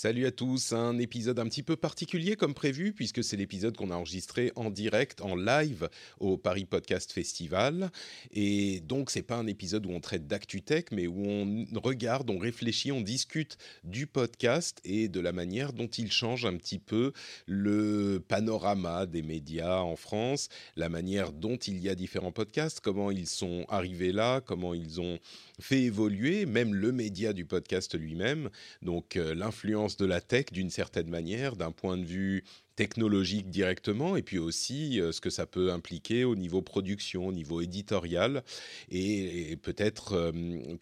Salut à tous, un épisode un petit peu particulier comme prévu puisque c'est l'épisode qu'on a enregistré en direct, en live au Paris Podcast Festival. Et donc c'est pas un épisode où on traite d'actu-tech mais où on regarde, on réfléchit, on discute du podcast et de la manière dont il change un petit peu le panorama des médias en France, la manière dont il y a différents podcasts, comment ils sont arrivés là, comment ils ont fait évoluer même le média du podcast lui-même, donc euh, l'influence de la tech d'une certaine manière, d'un point de vue technologique directement, et puis aussi euh, ce que ça peut impliquer au niveau production, au niveau éditorial, et, peut-être, euh,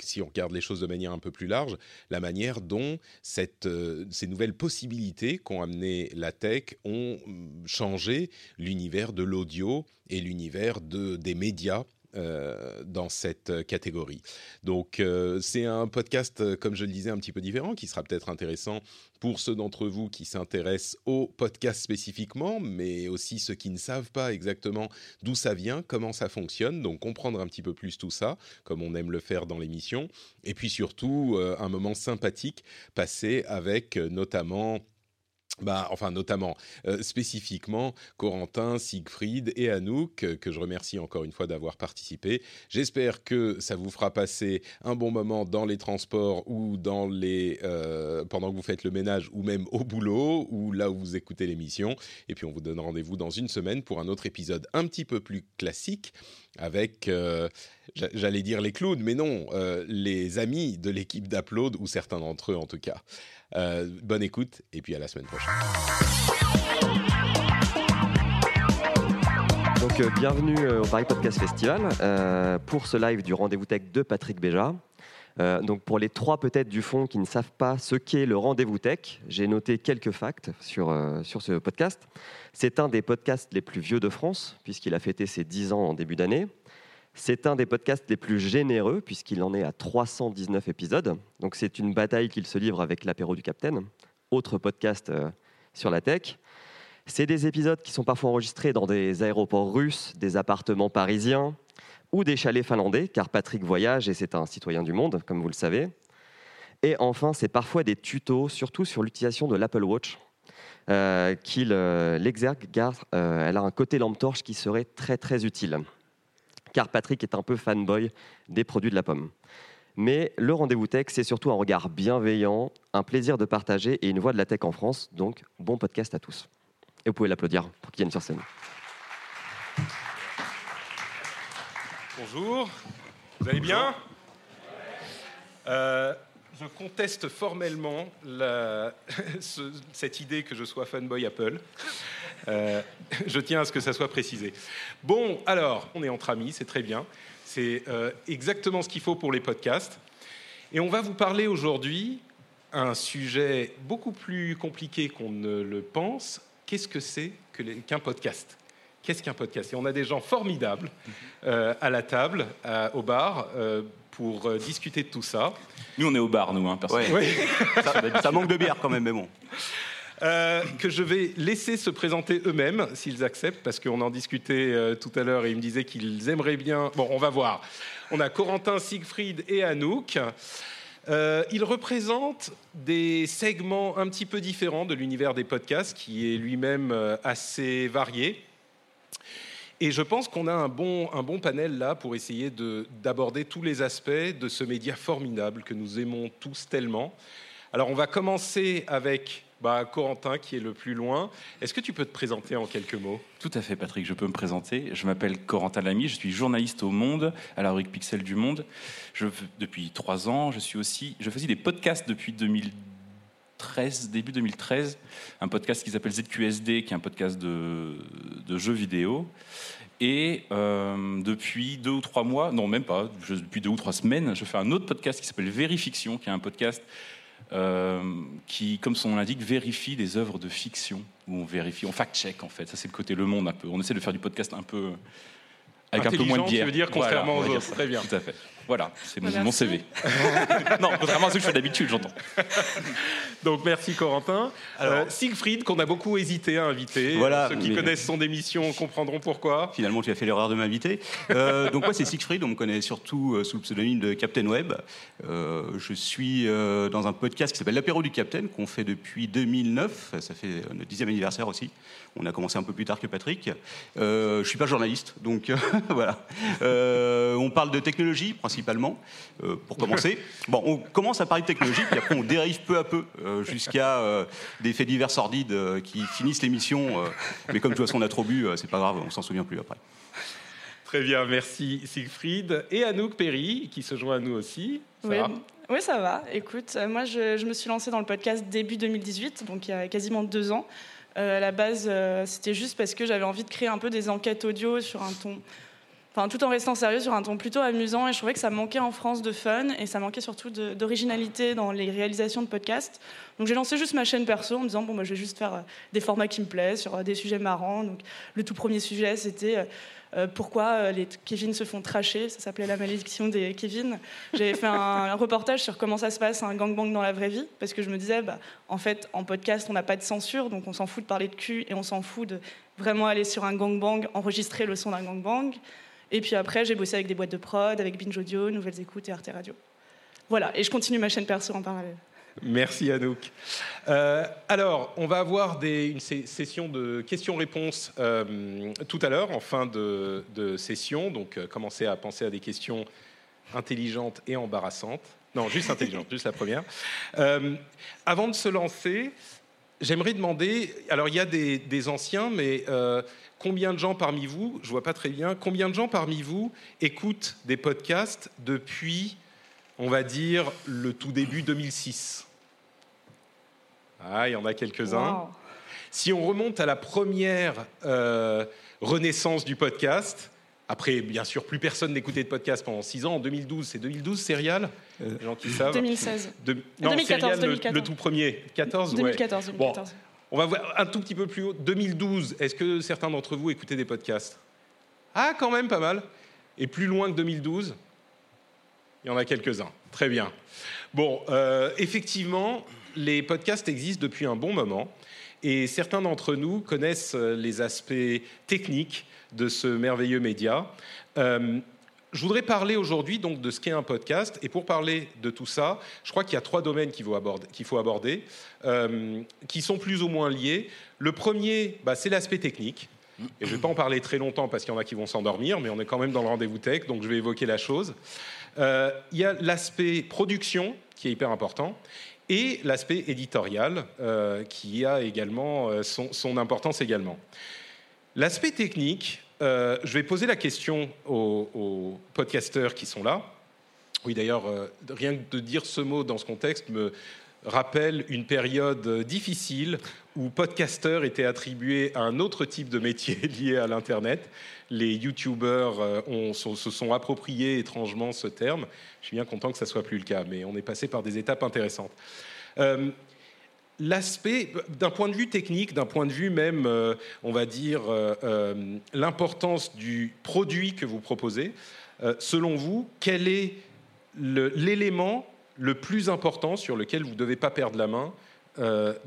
si on regarde les choses de manière un peu plus large, la manière dont cette, ces nouvelles possibilités qu'ont amené la tech ont mm, changé l'univers de l'audio et l'univers de, des médias euh, dans cette catégorie. Donc euh, c'est un podcast, euh, comme je le disais, un petit peu différent, qui sera peut-être intéressant pour ceux d'entre vous qui s'intéressent au podcast spécifiquement, mais aussi ceux qui ne savent pas exactement d'où ça vient, comment ça fonctionne, donc comprendre un petit peu plus tout ça, comme on aime le faire dans l'émission, et puis surtout un moment sympathique passé avec notamment bah, enfin notamment euh, spécifiquement Corentin, Siegfried et Anouk, euh, que je remercie encore une fois d'avoir participé. J'espère que ça vous fera passer un bon moment dans les transports ou dans les euh, pendant que vous faites le ménage ou même au boulot ou là où vous écoutez l'émission. Et puis on vous donne rendez-vous dans une semaine pour un autre épisode un petit peu plus classique avec, j'allais dire les clowns, mais non, les amis de l'équipe d'Upload, ou certains d'entre eux en tout cas. Bonne écoute et puis à la semaine prochaine. Donc euh, bienvenue euh, au Paris Podcast Festival pour ce live du rendez-vous tech de Patrick Béja. donc pour les trois peut-être du fond qui ne savent pas ce qu'est le rendez-vous tech, j'ai noté quelques facts sur, sur ce podcast. C'est un des podcasts les plus vieux de France puisqu'il a fêté ses 10 ans en début d'année. C'est un des podcasts les plus généreux puisqu'il en est à 319 épisodes. Donc c'est une bataille qu'il se livre avec l'apéro du Capitaine, autre podcast euh, sur la tech. C'est des épisodes qui sont parfois enregistrés dans des aéroports russes, des appartements parisiens ou des chalets finlandais, car Patrick voyage et c'est un citoyen du monde, comme vous le savez. Et enfin, c'est parfois des tutos, surtout sur l'utilisation de l'Apple Watch, euh, qu'il euh, l'exergue, car elle a un côté lampe torche qui serait très très utile car Patrick est un peu fanboy des produits de la pomme. Mais le rendez-vous tech, c'est surtout un regard bienveillant, un plaisir de partager et une voix de la tech en France. Donc, bon podcast à tous. Et vous pouvez l'applaudir pour qu'il vienne sur scène. Bonjour, vous allez bien? Euh, Je conteste formellement cette idée que je sois fanboy Apple. Euh, je tiens à ce que ça soit précisé. Bon, alors, on est entre amis, c'est très bien. C'est euh, exactement ce qu'il faut pour les podcasts. Et on va vous parler aujourd'hui un sujet beaucoup plus compliqué qu'on ne le pense. Qu'est-ce que c'est qu'un podcast? Qu'est-ce qu'un podcast? Et on a des gens formidables euh, à la table, au bar, pour discuter de tout ça. Nous, on est au bar, nous, hein, ça manque de bière quand même, mais bon. Euh, que je vais laisser se présenter eux-mêmes, s'ils acceptent, parce qu'on en discutait euh, tout à l'heure et ils me disaient qu'ils aimeraient bien. Bon, on va voir. On a Corentin, Siegfried et Anouk. Euh, ils représentent des segments un petit peu différents de l'univers des podcasts, qui est lui-même assez varié. Et je pense qu'on a un bon, un bon panel là pour essayer d'aborder tous les aspects de ce média formidable que nous aimons tous tellement. Alors on va commencer avec bah, Corentin qui est le plus loin. Est-ce que tu peux te présenter en quelques mots? Tout à fait, Patrick, je peux me présenter. Je m'appelle Corentin Lamy, je suis journaliste au Monde, à la rubrique Pixel du Monde. Je, depuis trois ans, je, suis aussi, je faisais des podcasts depuis 2013, début 2013, un podcast qui s'appelle ZQSD, qui est un podcast de, de jeux vidéo. Et euh, depuis deux ou trois mois, non même pas, depuis deux ou trois semaines, je fais un autre podcast qui s'appelle Vérifiction, qui est un podcast euh, qui, comme son nom l'indique, vérifie des œuvres de fiction, où on vérifie, on fact-check en fait. Ça c'est le côté Le Monde un peu. On essaie de faire du podcast un peu avec un peu moins de bière. Tu veux dire contrairement aux autres. Très bien. Tout à fait. Voilà, c'est mon, CV. non, contrairement à ce que je fais d'habitude, j'entends. Donc merci Corentin. Euh, Siegfried, qu'on a beaucoup hésité à inviter. Voilà, Ceux qui connaissent son émission comprendront pourquoi. Finalement, tu as fait l'erreur de m'inviter. Euh, donc moi, c'est Siegfried, on me connaît surtout euh, sous le pseudonyme de Captain Web. je suis dans un podcast qui s'appelle L'apéro du Captain, qu'on fait depuis 2009. Ça fait notre dixième anniversaire aussi. On a commencé un peu plus tard que Patrick. je suis pas journaliste, donc voilà. on parle de technologie, principalement principalement, euh, pour commencer. Bon, on commence à parler de technologie, puis après on dérive peu à peu euh, jusqu'à euh, des faits divers sordides qui finissent l'émission. mais comme de toute façon on a trop bu, c'est pas grave, on s'en souvient plus après. Très bien, merci Siegfried. Et Anouk Perry, qui se joint à nous aussi. Ça oui. Va oui, ça va. Écoute, moi, je, me suis lancée dans le podcast début 2018, donc il y a quasiment deux ans. à la base, c'était juste parce que j'avais envie de créer un peu des enquêtes audio sur un ton tout en restant sérieux sur un ton plutôt amusant. Et je trouvais que ça manquait en France de fun et ça manquait surtout d'originalité dans les réalisations de podcasts. Donc j'ai lancé juste ma chaîne perso en me disant bon, bah, je vais juste faire euh, des formats qui me plaisent sur euh, des sujets marrants. Donc le tout premier sujet, c'était euh, pourquoi les Kevin se font tracher. Ça s'appelait La malédiction des Kevin. J'avais fait un, reportage sur comment ça se passe un gangbang dans la vraie vie, parce que je me disais, bah, en fait, en podcast, on n'a pas de censure, donc on s'en fout de parler de cul et on s'en fout de vraiment aller sur un gangbang, enregistrer le son d'un gangbang. Et puis après, j'ai bossé avec des boîtes de prod, avec Binge Audio, Nouvelles Écoutes et Arte Radio. Voilà, et je continue ma chaîne perso en parallèle. Merci Anouk. Euh, alors, on va avoir une session de questions-réponses euh, tout à l'heure, en fin de, session. Donc, euh, commencez à penser à des questions intelligentes et embarrassantes. Non, juste intelligentes, juste la première. avant de se lancer, j'aimerais demander, alors il y a des anciens, mais combien de gens parmi vous, je vois pas très bien, combien de gens parmi vous écoutent des podcasts depuis, on va dire, le tout début 2006 Ah, il y en a quelques-uns. Si on remonte à la première euh, renaissance du podcast, après, bien sûr, plus personne n'écoutait de podcast pendant 6 ans. En 2012, c'est 2012, Serial? Euh, Les gens qui savent. 2016. non, 2014, Le, tout premier. 14 2014, 2014. On va voir un tout petit peu plus haut. 2012, est-ce que certains d'entre vous écoutaient des podcasts? Ah, quand même pas mal. Et plus loin que 2012 Il y en a quelques-uns. Très bien. Bon, euh, effectivement, les podcasts existent depuis un bon moment. Et certains d'entre nous connaissent euh, les aspects techniques de ce merveilleux média. Euh, je voudrais parler aujourd'hui donc de ce qu'est un podcast. Et pour parler de tout ça, je crois qu'il y a trois domaines qu'il faut aborder, euh, qui sont plus ou moins liés. Le premier, bah, c'est l'aspect technique. Et je ne vais pas en parler très longtemps parce qu'il y en a qui vont s'endormir, mais on est quand même dans le rendez-vous tech, donc je vais évoquer la chose. Euh, il y a l'aspect production qui est hyper important et l'aspect éditorial euh, qui a également son, son importance également. L'aspect technique, euh, je vais poser la question aux, podcasteurs qui sont là. Oui, d'ailleurs, euh, rien que de dire ce mot dans ce contexte me rappelle une période difficile où podcasteur était attribué à un autre type de métier lié à l'Internet. Les YouTubers euh, se sont appropriés étrangement ce terme. Je suis bien content que ça soit plus le cas, mais on est passé par des étapes intéressantes l'aspect, d'un point de vue technique, d'un point de vue même, euh, on va dire, euh, euh, l'importance du produit que vous proposez, selon vous, quel est l'élément le, plus important sur lequel vous ne devez pas perdre la main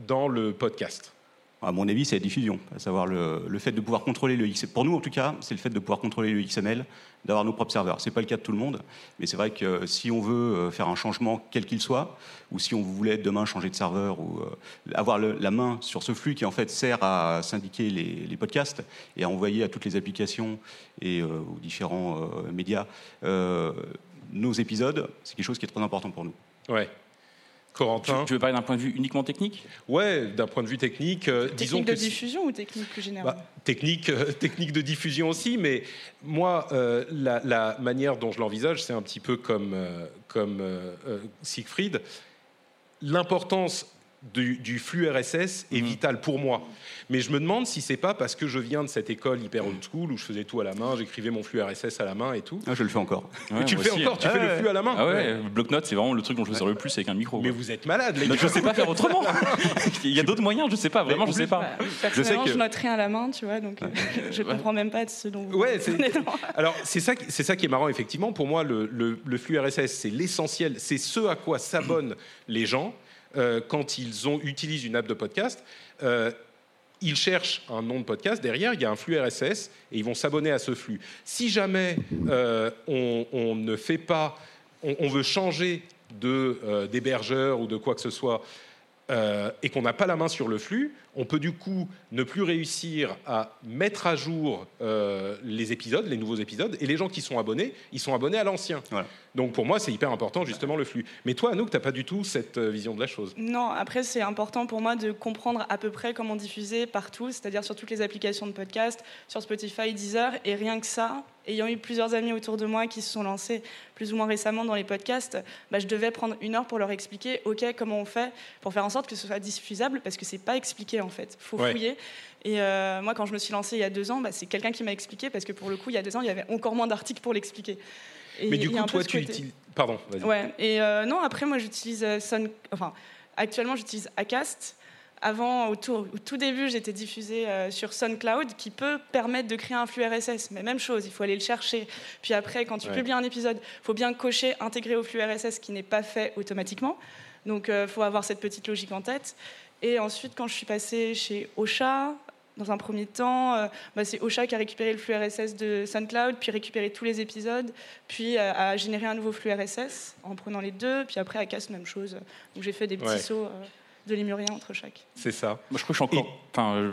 dans le podcast? À mon avis, c'est la diffusion, à savoir le, fait de pouvoir contrôler le XML. Pour nous, en tout cas, c'est le fait de pouvoir contrôler le XML, d'avoir nos propres serveurs. Ce n'est pas le cas de tout le monde, mais c'est vrai que si on veut euh, faire un changement quel qu'il soit, ou si on voulait demain changer de serveur, ou euh, avoir la main sur ce flux qui en fait sert à syndiquer les, podcasts et à envoyer à toutes les applications et euh, aux différents médias nos épisodes, c'est quelque chose qui est très important pour nous. Ouais. Corentin. Tu, veux parler d'un point de vue uniquement technique? Ouais, d'un point de vue technique. Euh, technique de diffusion ou technique plus générale? Bah, technique, euh, technique de diffusion aussi, mais moi, euh, la, manière dont je l'envisage, c'est un petit peu comme, comme Siegfried. L'importance du, du flux RSS est Mhm. vital pour moi. Mais je me demande si c'est pas parce que je viens de cette école hyper old school où je faisais tout à la main, j'écrivais mon flux RSS à la main et tout. Ah, je le fais encore. Ouais, Mais tu le fais aussi. encore, tu Ah fais ouais. le flux à la main. Ah ouais, le bloc-notes, c'est vraiment le truc dont je me sers le plus avec un micro. Mais quoi. vous êtes malade, les Donc, gars. je sais pas faire autrement. Il y a d'autres moyens, je sais pas, vraiment, je sais pas. Bah, personnellement, je, que- note rien à la main, tu vois, donc euh, je comprends même pas de ce dont vous Ouais. Alors, c'est ça, qui- c'est ça qui est marrant, effectivement. Pour moi, le, le- le flux RSS, c'est l'essentiel. C'est ce à quoi s'abonnent les gens euh, quand ils utilisent une app de podcast. Euh, ils cherchent un nom de podcast. Derrière, il y a un flux RSS et ils vont s'abonner à ce flux. Si jamais euh, on, ne fait pas, on, veut changer d'hébergeur ou de quoi que ce soit, et qu'on n'a pas la main sur le flux, on peut du coup ne plus réussir à mettre à jour euh, les épisodes, les nouveaux épisodes, et les gens qui sont abonnés, ils sont abonnés à l'ancien. Voilà. Donc pour moi, c'est hyper important justement le flux. Mais toi, Anouk, t'as pas du tout cette euh, vision de la chose. Non, après, c'est important pour moi de comprendre à peu près comment diffuser partout, c'est-à-dire sur toutes les applications de podcast, sur Spotify, Deezer, et rien que ça, ayant eu plusieurs amis autour de moi qui se sont lancés plus ou moins récemment dans les podcasts, bah, je devais prendre une heure pour leur expliquer, OK, comment on fait pour faire en sorte que ce soit diffusable, parce que c'est pas expliqué en fait, faut Ouais. fouiller. Et euh, moi, quand je me suis lancée il y a deux ans, bah, c'est quelqu'un qui m'a expliqué, parce que pour le coup, il y a deux ans, il y avait encore moins d'articles pour l'expliquer. Mais du il coup, toi, tu utilises. Pardon, vas-y. Ouais, et euh, non, après, moi, j'utilise euh, Sun... Enfin, actuellement, j'utilise Acast. Avant, au tout, au tout début, j'étais diffusée euh, sur SoundCloud, qui peut permettre de créer un flux RSS. Mais même chose, il faut aller le chercher. Puis après, quand tu Ouais. publies un épisode, il faut bien cocher intégrer au flux RSS, qui n'est pas fait automatiquement. Donc, il faut avoir cette petite logique en tête. Et ensuite, quand je suis passée chez Ocha, dans un premier temps, euh, bah, c'est Ocha qui a récupéré le flux RSS de SoundCloud, puis récupéré tous les épisodes, puis euh, a généré un nouveau flux RSS en prenant les deux, puis après Acast, même chose. Donc j'ai fait des petits Ouais. sauts euh, de lémurien entre chaque. C'est ça. Moi, je crois que je suis encore. Enfin,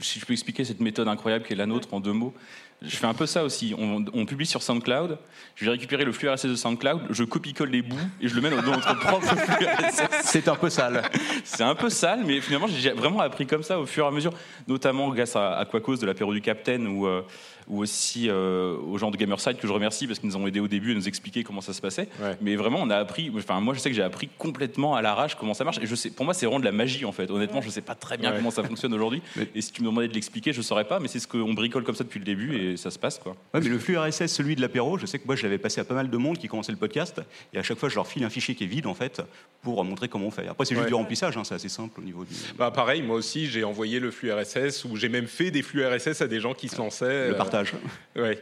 si je peux expliquer cette méthode incroyable qui est la nôtre en deux mots. Je fais un peu ça aussi. On, on publie sur SoundCloud. Je vais récupérer le flux RSS de SoundCloud. Je copie-colle les bouts et je le mets dans notre propre flux RSS. C'est un peu sale. C'est un peu sale, mais finalement, j'ai vraiment appris comme ça au fur et à mesure, notamment grâce à, à Quacos de l'apéro du Capitaine ou, euh, ou aussi euh, aux gens de Gamerside que je remercie parce qu'ils nous ont aidés au début à nous expliquer comment ça se passait. Ouais. Mais vraiment, on a appris. Enfin, moi, je sais que j'ai appris complètement à l'arrache comment ça marche. Et je sais, pour moi, c'est vraiment de la magie en fait. Honnêtement, je sais pas très bien Ouais. comment ça fonctionne aujourd'hui. Mais- Et si tu me demandais de l'expliquer, je saurais pas. Mais c'est ce qu'on bricole comme ça depuis le début et ça se passe quoi. Ouais, mais le flux RSS, celui de l'apéro, je sais que moi je l'avais passé à pas mal de monde qui commençait le podcast, et à chaque fois je leur file un fichier qui est vide en fait pour montrer comment on fait. Après c'est juste Ouais. du remplissage, hein, c'est assez simple au niveau du Bah, pareil, moi aussi, j'ai envoyé le flux RSS ou j'ai même fait des flux RSS à des gens qui se lançaient. le euh, partage. Ouais.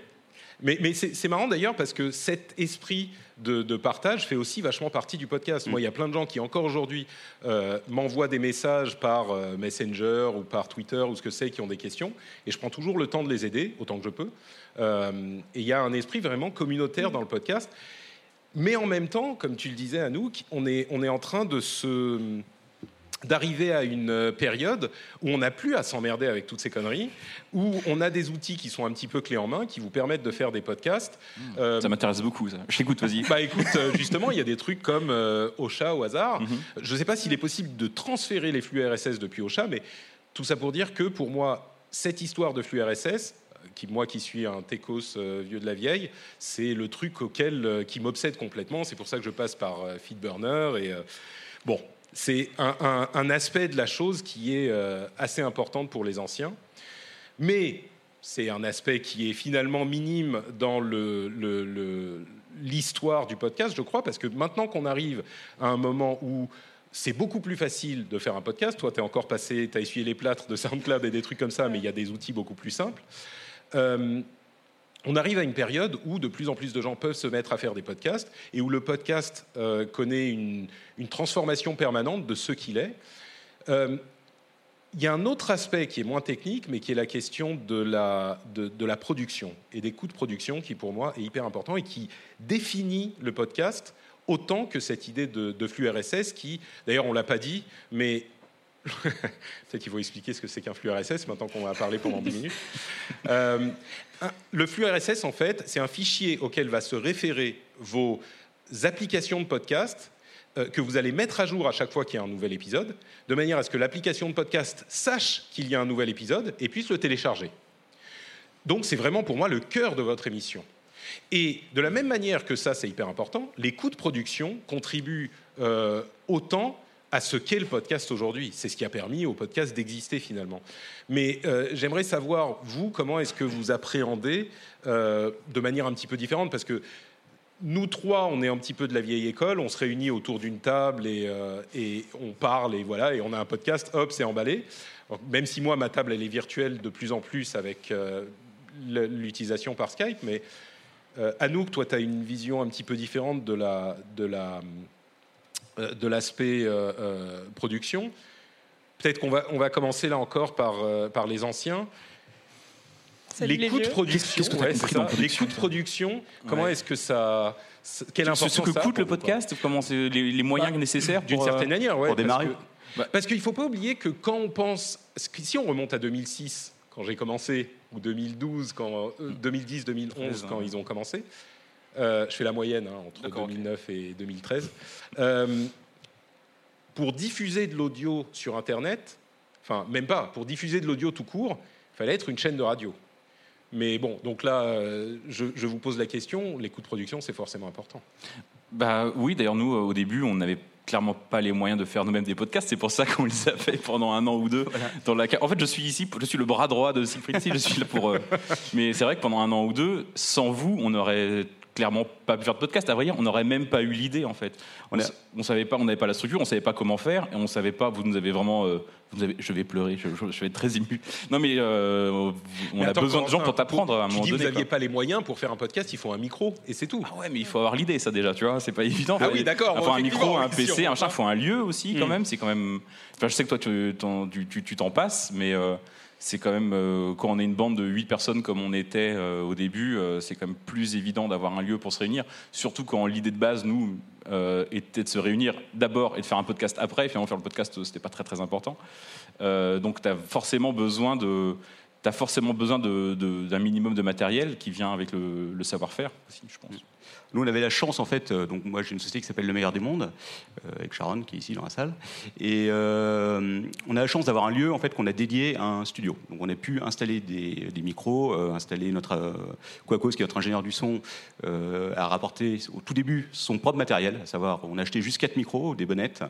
Mais, mais c'est marrant d'ailleurs parce que cet esprit de, de partage fait aussi vachement partie du podcast. Moi, il y a plein de gens qui encore aujourd'hui euh, m'envoient des messages par euh, Messenger ou par Twitter ou ce que c'est, qui ont des questions, et je prends toujours le temps de les aider autant que je peux. Euh, et il y a un esprit vraiment communautaire dans le podcast. Mais en même temps, comme tu le disais, Anouk, on est, on est en train de se d'arriver à une euh, période où on n'a plus à s'emmerder avec toutes ces conneries, où on a des outils qui sont un petit peu clés en main, qui vous permettent de faire des podcasts. Euh, Ça m'intéresse beaucoup. Ça. Je t'écoute, vas-y. bah écoute, euh, justement, il y a des trucs comme euh, Ocha au hasard. Mhm. Je ne sais pas s'il est possible de transférer les flux RSS depuis Ocha, mais tout ça pour dire que pour moi, cette histoire de flux RSS, qui, moi qui suis un techos euh, vieux de la vieille, c'est le truc auquel, qui m'obsède complètement. C'est pour ça que je passe par Feedburner. Et, bon, c'est un, aspect de la chose qui est euh, assez importante pour les anciens. Mais c'est un aspect qui est finalement minime dans l'histoire du podcast, je crois, parce que maintenant qu'on arrive à un moment où c'est beaucoup plus facile de faire un podcast, toi, tu es encore passé, tu as essuyé les plâtres de SoundCloud et des trucs comme ça, mais il y a des outils beaucoup plus simples. Euh, on arrive à une période où de plus en plus de gens peuvent se mettre à faire des podcasts et où le podcast euh, connaît une, transformation permanente de ce qu'il est. Euh, il y a un autre aspect qui est moins technique, mais qui est la question de la, production et des coûts de production, qui pour moi est hyper important et qui définit le podcast autant que cette idée de, flux RSS, qui, d'ailleurs, on l'a pas dit, mais peut-être qu'il faut expliquer ce que c'est qu'un flux RSS maintenant qu'on va parler pendant 10 minutes. Euh, le flux RSS, en fait, c'est un fichier auquel va se référer vos applications de podcast euh, que vous allez mettre à jour à chaque fois qu'il y a un nouvel épisode, de manière à ce que l'application de podcast sache qu'il y a un nouvel épisode et puisse le télécharger. Donc c'est vraiment pour moi le cœur de votre émission. Et de la même manière que ça, c'est hyper important, les coûts de production contribuent euh, autant à ce qu'est le podcast aujourd'hui. C'est ce qui a permis au podcast d'exister finalement. Mais euh, j'aimerais savoir, vous, comment est-ce que vous appréhendez euh, de manière un petit peu différente? Parce que nous trois, on est un petit peu de la vieille école, on se réunit autour d'une table et, euh, on parle et voilà, et on a un podcast, hop, c'est emballé. Même si moi, ma table, elle est virtuelle de plus en plus avec l'utilisation par Skype, mais Anouk, toi, tu as une vision un petit peu différente de la, de la de l'aspect euh, euh, production. Peut-être qu'on va, on va commencer là encore par, par les anciens. les, coûts de production, les coûts de production, comment est-ce que ça, quelle importance ce que coûte le podcast, comment les, les, moyens bah, nécessaires d'une certaine manière, ouais, pour démarrer. Parce qu'il ne faut pas oublier que quand on pense, si on remonte à 2006, quand j'ai commencé, ou 2012, quand 2010, 2011, quand ils ont commencé, euh, je fais la moyenne hein, entre 2009 et 2013. Euh, pour diffuser de l'audio sur Internet, enfin même pas, pour diffuser de l'audio tout court, il fallait être une chaîne de radio. Mais bon, donc là, euh, je, vous pose la question, les coûts de production, c'est forcément important. Bah oui, d'ailleurs nous, au début, on n'avait clairement pas les moyens de faire nous-mêmes des podcasts. C'est pour ça qu'on les a fait pendant un an ou deux. Dans la... En fait, je suis ici, je suis le bras droit de Siegfried je suis là pour. Mais c'est vrai que pendant un an ou deux, sans vous, on aurait clairement pas pu faire de podcast. À vrai dire, on n'aurait même pas eu l'idée en fait. On, on savait pas, on n'avait pas la structure, on savait pas comment faire, et on savait pas. Vous nous avez vraiment, euh, vous avez, je vais pleurer, je, vais être très ému. Non mais euh, on a besoin de gens pour t'apprendre à un moment donné. Vous n'aviez pas les moyens pour faire un podcast, il faut un micro et c'est tout. Ah ouais, mais il faut avoir l'idée ça déjà, tu vois, c'est pas évident. Ah oui, d'accord. Il faut un micro, un PC, un chat, il faut un lieu aussi quand hmm. même. C'est quand même. Enfin, je sais que toi tu t'en passes, mais euh, c'est quand même, euh, quand on est une bande de 8 personnes comme on était euh, au début, euh, c'est quand même plus évident d'avoir un lieu pour se réunir. Surtout quand l'idée de base, nous, était de se réunir d'abord et de faire un podcast après. Finalement, faire le podcast, c'était pas très très important. donc, tu as forcément besoin de. Forcément besoin d'un minimum de matériel qui vient avec le, le savoir-faire aussi, je pense. Nous, on avait la chance, en fait, euh, donc moi j'ai une société qui s'appelle Le Meilleur des Mondes, euh, avec Sharon qui est ici dans la salle, et euh, on a la chance d'avoir un lieu en fait qu'on a dédié à un studio. Donc on a pu installer des, micros, installer notre Quacos, qui est notre ingénieur du son, a rapporté au tout début son propre matériel, à savoir on a acheté juste quatre micros, des bonnettes,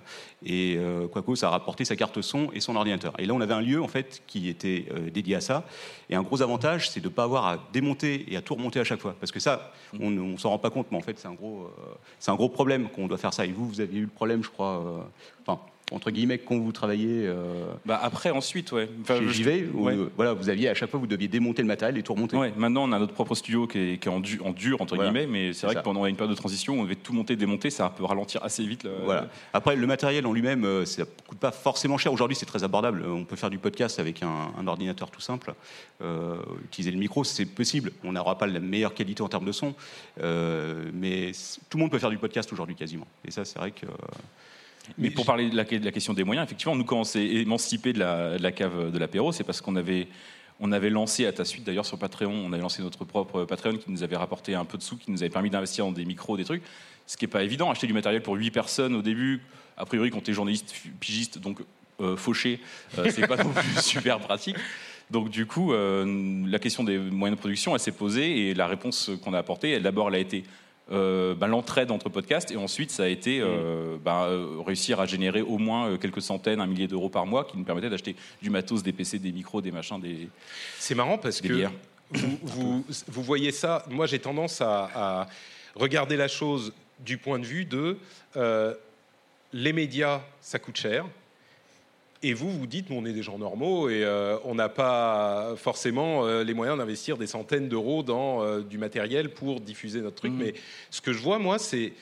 et Quacos a rapporté sa carte son et son ordinateur. Et là on avait un lieu en fait qui était dédié à ça. Et un gros avantage, c'est de ne pas avoir à démonter et à tout remonter à chaque fois, parce que ça, on ne s'en rend pas compte en fait, c'est un, gros, euh, c'est un gros problème qu'on doit faire ça. Et vous, vous aviez eu le problème, je crois, euh, enfin, entre guillemets, quand vous travaillez euh, bah Après, ensuite, ouais. Enfin, chez JV, voilà, vous aviez à chaque fois, vous deviez démonter le matériel et tout remonter. Ouais, maintenant, on a notre propre studio qui est, qui est en, dur, en, dur, entre guillemets, mais c'est vrai que pendant une période de transition, on devait tout monter, démonter, ça peut ralentir assez vite. Voilà. Après, le matériel en lui-même, euh, ça ne coûte pas forcément cher. Aujourd'hui, c'est très abordable. On peut faire du podcast avec un, ordinateur tout simple. Euh, utiliser le micro, c'est possible. On n'aura pas la meilleure qualité en termes de son, mais tout le monde peut faire du podcast aujourd'hui quasiment. Et ça, c'est vrai que mais pour parler de la, question des moyens, effectivement, nous, quand on s'est émancipé de la, cave de l'apéro, c'est parce qu'on avait, on avait lancé à ta suite, d'ailleurs, sur Patreon, on avait lancé notre propre Patreon qui nous avait rapporté un peu de sous, qui nous avait permis d'investir dans des micros, des trucs. Ce qui n'est pas évident, acheter du matériel pour 8 personnes au début, a priori, quand tu es journaliste pigiste, donc euh, fauché, euh, c'est pas non plus super pratique. Donc du coup, euh, la question des moyens de production, elle s'est posée et la réponse qu'on a apportée, elle d'abord, elle a été euh, bah, l'entraide entre podcasts et ensuite ça a été euh, mm. bah, euh, réussir à générer au moins quelques centaines, un millier d'euros par mois qui nous permettaient d'acheter du matos, des PC, des micros, des machins, des. C'est marrant parce que vous, vous, voyez ça. Moi j'ai tendance à, regarder la chose du point de vue de les médias, ça coûte cher. Et vous, vous dites, on est des gens normaux et euh, on n'a pas forcément euh, les moyens d'investir des centaines d'euros dans euh, du matériel pour diffuser notre truc. Mmh. Mais ce que je vois, moi, c'est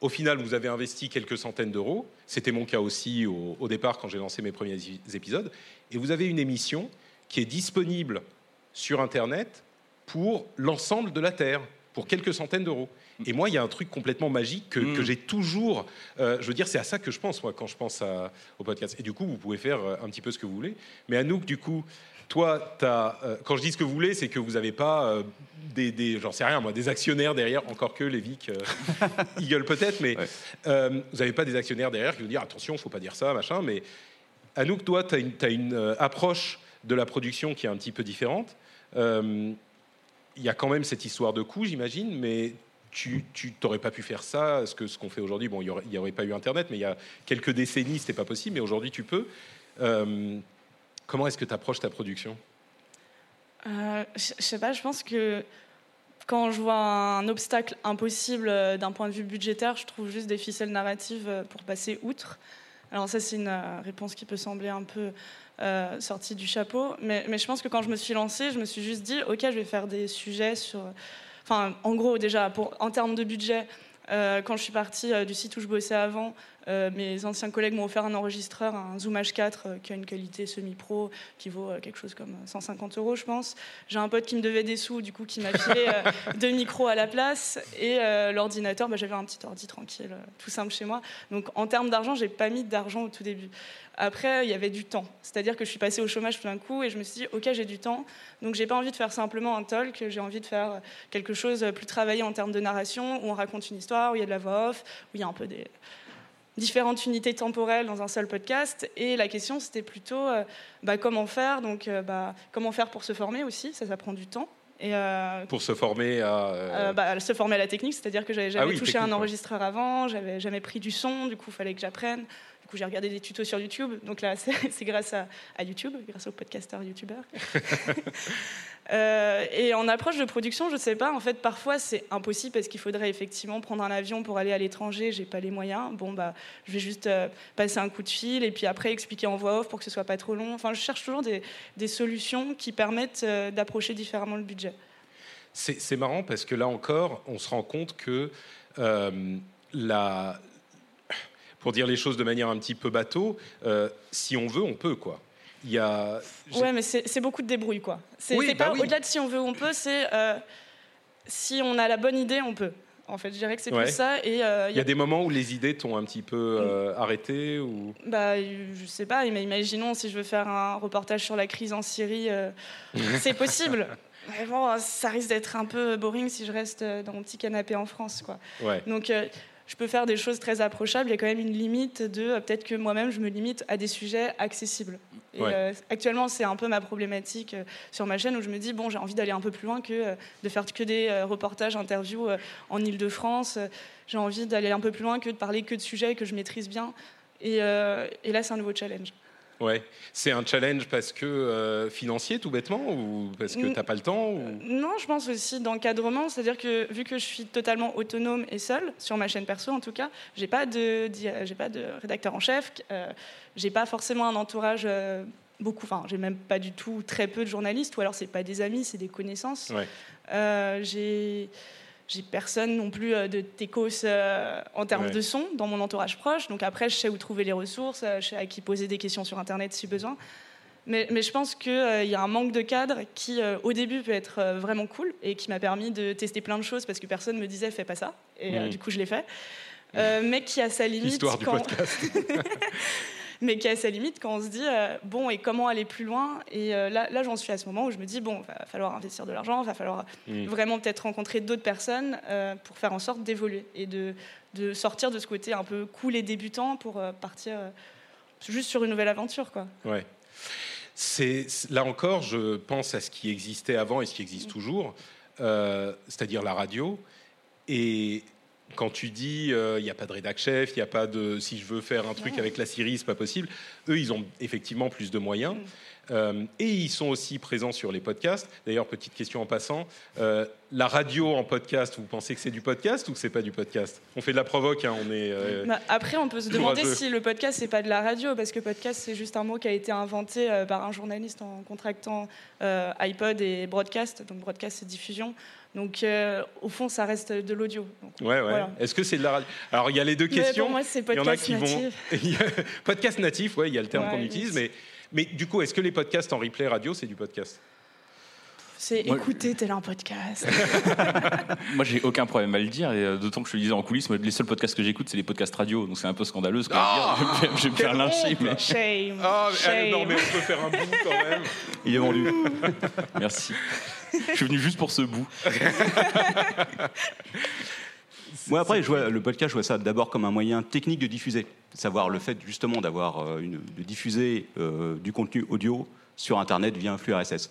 au final, vous avez investi quelques centaines d'euros. C'était mon cas aussi au, au départ quand j'ai lancé mes premiers épisodes. Et vous avez une émission qui est disponible sur Internet pour l'ensemble de la Terre, pour quelques centaines d'euros. Et moi, il y a un truc complètement magique que, mm. j'ai toujours. Euh, je veux dire, c'est à ça que je pense, moi, quand je pense au podcast. Et du coup, vous pouvez faire euh, un petit peu ce que vous voulez. Mais Anouk, du coup, toi, as, euh, quand je dis ce que vous voulez, c'est que vous n'avez pas des, j'en sais rien, moi, des actionnaires derrière, encore que les Vic, Eagle peut-être, mais vous n'avez pas des actionnaires derrière qui vous disent attention, il ne faut pas dire ça, machin. Mais Anouk, toi, tu as une, une approche de la production qui est un petit peu différente. Il y a quand même cette histoire de coût, j'imagine, mais tu n'aurais pas pu faire ça, ce que ce qu'on fait aujourd'hui. Bon, il n'y aurait, pas eu Internet, mais il y a quelques décennies, c'était pas possible, mais aujourd'hui, tu peux. Euh, comment est-ce que tu approches ta production? Euh, Je sais pas, je pense que quand je vois un obstacle impossible euh, d'un point de vue budgétaire, je trouve juste des ficelles narratives pour passer outre. Alors ça, c'est une réponse qui peut sembler un peu sortie du chapeau, mais, je pense que quand je me suis lancée, je me suis juste dit, ok, je vais faire des sujets sur Enfin, en gros, déjà, pour, en termes de budget, euh, quand je suis partie euh, du site où je bossais avant, euh, mes anciens collègues m'ont offert un enregistreur, un Zoom H4 qui a une qualité semi-pro qui vaut quelque chose comme 150 euros, je pense. J'ai un pote qui me devait des sous, du coup, qui m'a filé deux micros à la place et l'ordinateur. Bah, j'avais un petit ordi tranquille, tout simple chez moi. Donc, en termes d'argent, j'ai pas mis d'argent au tout début. Après, il y avait du temps. C'est-à-dire que je suis passée au chômage tout d'un coup et je me suis dit, OK, j'ai du temps. Donc, j'ai pas envie de faire simplement un talk. J'ai envie de faire quelque chose plus travaillé en termes de narration, où on raconte une histoire, où il y a de la voix off, où il y a un peu des différentes unités temporelles dans un seul podcast. Et la question, c'était plutôt euh, bah, comment faire? Donc, euh, bah, comment faire pour se former aussi? Ça, ça prend du temps. Et euh, pour se former à bah, se former à la technique, c'est-à-dire que j'avais ah jamais touché un enregistreur avant, j'avais jamais pris du son, du coup il fallait que j'apprenne j'ai regardé des tutos sur YouTube. Donc là, c'est grâce à, YouTube, grâce au podcasteur YouTuber. Euh, et en approche de production, je ne sais pas. En fait, parfois, c'est impossible parce qu'il faudrait effectivement prendre un avion pour aller à l'étranger. J'ai pas les moyens. Bon, bah, je vais juste euh, passer un coup de fil et puis après expliquer en voix off pour que ce soit pas trop long. Enfin, je cherche toujours des, des solutions qui permettent euh, d'approcher différemment le budget. C'est marrant parce que là encore, on se rend compte que la, pour dire les choses de manière un petit peu bateau, euh, si on veut, on peut, quoi. Il y a... Ouais, mais c'est beaucoup de débrouille, quoi. C'est bah pas au-delà de si on veut, on peut, c'est euh, si on a la bonne idée, on peut. En fait, je dirais que c'est plus ça. Et euh, il y a des moments où les idées t'ont un petit peu mm. arrêté ou. Bah, je sais pas. Mais imaginons si je veux faire un reportage sur la crise en Syrie, c'est possible. Mais bon, ça risque d'être un peu boring si je reste dans mon petit canapé en France, quoi. Ouais. Donc je peux faire des choses très approchables. Il y a quand même une limite de euh, peut-être que moi-même je me limite à des sujets accessibles. Et euh, actuellement, c'est un peu ma problématique euh, sur ma chaîne où je me dis bon, j'ai envie d'aller un peu plus loin que de faire que des reportages, interviews en Ile-de-France. j'ai envie d'aller un peu plus loin que de parler que de sujets que je maîtrise bien. Et, et là, c'est un nouveau challenge. Ouais, c'est un challenge parce que euh, financier tout bêtement ou parce que tu n'as pas le temps Non, je pense aussi d'encadrement, c'est-à-dire que vu que je suis totalement autonome et seule sur ma chaîne perso en tout cas, j'ai pas de j'ai pas de rédacteur en chef, euh, j'ai pas forcément un entourage euh, beaucoup, enfin j'ai même pas du tout très peu de journalistes ou alors c'est pas des amis, c'est des connaissances. Ouais. Euh, j'ai j'ai personne non plus euh, de techos euh, en termes de son dans mon entourage proche. Donc après, je sais où trouver les ressources, euh, je sais à qui poser des questions sur Internet si besoin. Mais, mais je pense qu'il y a un manque de cadre qui, au début, peut être vraiment cool et qui m'a permis de tester plein de choses parce que personne me disait fais pas ça. Et mmh. du coup, je l'ai fait. mais qui a sa limite. Du podcast. mais qui a sa limite quand on se dit euh, bon et comment aller plus loin et euh, là, là j'en suis à ce moment où je me dis bon va falloir investir de l'argent va falloir vraiment peut-être rencontrer d'autres personnes euh, pour faire en sorte d'évoluer et de, de, sortir de ce côté un peu cool et débutant pour partir juste sur une nouvelle aventure quoi. Ouais. C'est là encore je pense à ce qui existait avant et ce qui existe mm. toujours c'est-à-dire la radio et quand tu dis euh, il n'y a pas de rédac chef, il n'y a pas de si je veux faire un truc avec la Syrie, c'est pas possible. Eux, ils ont effectivement plus de moyens. Euh, et ils sont aussi présents sur les podcasts. D'ailleurs, petite question en passant, euh, la radio en podcast, vous pensez que c'est du podcast ou que c'est pas du podcast? On fait de la provoque, hein, on est. Bah, après, on peut se demander si le podcast c'est pas de la radio, parce que podcast c'est juste un mot qui a été inventé par un journaliste en contractant iPod et broadcast. Donc broadcast c'est diffusion. Donc, euh, au fond, ça reste de l'audio. Ouais, ouais. Est-ce que c'est de la radio? Alors, il y a les deux questions. moi, c'est podcast natif. Vont... podcast natif, ouais, il y a le terme qu'on utilise. Mais, mais du coup, est-ce que les podcasts en replay radio, c'est du podcast? C'est écouter tel un podcast. moi, j'ai aucun problème à le dire, et euh, d'autant que je le disais en coulisses, les seuls podcasts que j'écoute, c'est les podcasts radio, donc c'est un peu scandaleux ce que oh, je vais, je vais me faire lyncher. Mais... Shame. Oh, Shame. non, mais on peut faire un bout quand même. Il est vendu. Merci. Je suis venu juste pour ce bout. Moi, après, le podcast, je vois ça d'abord comme un moyen technique de diffuser. Savoir le fait justement d'avoir euh, de diffuser euh, du contenu audio sur Internet via un flux RSS.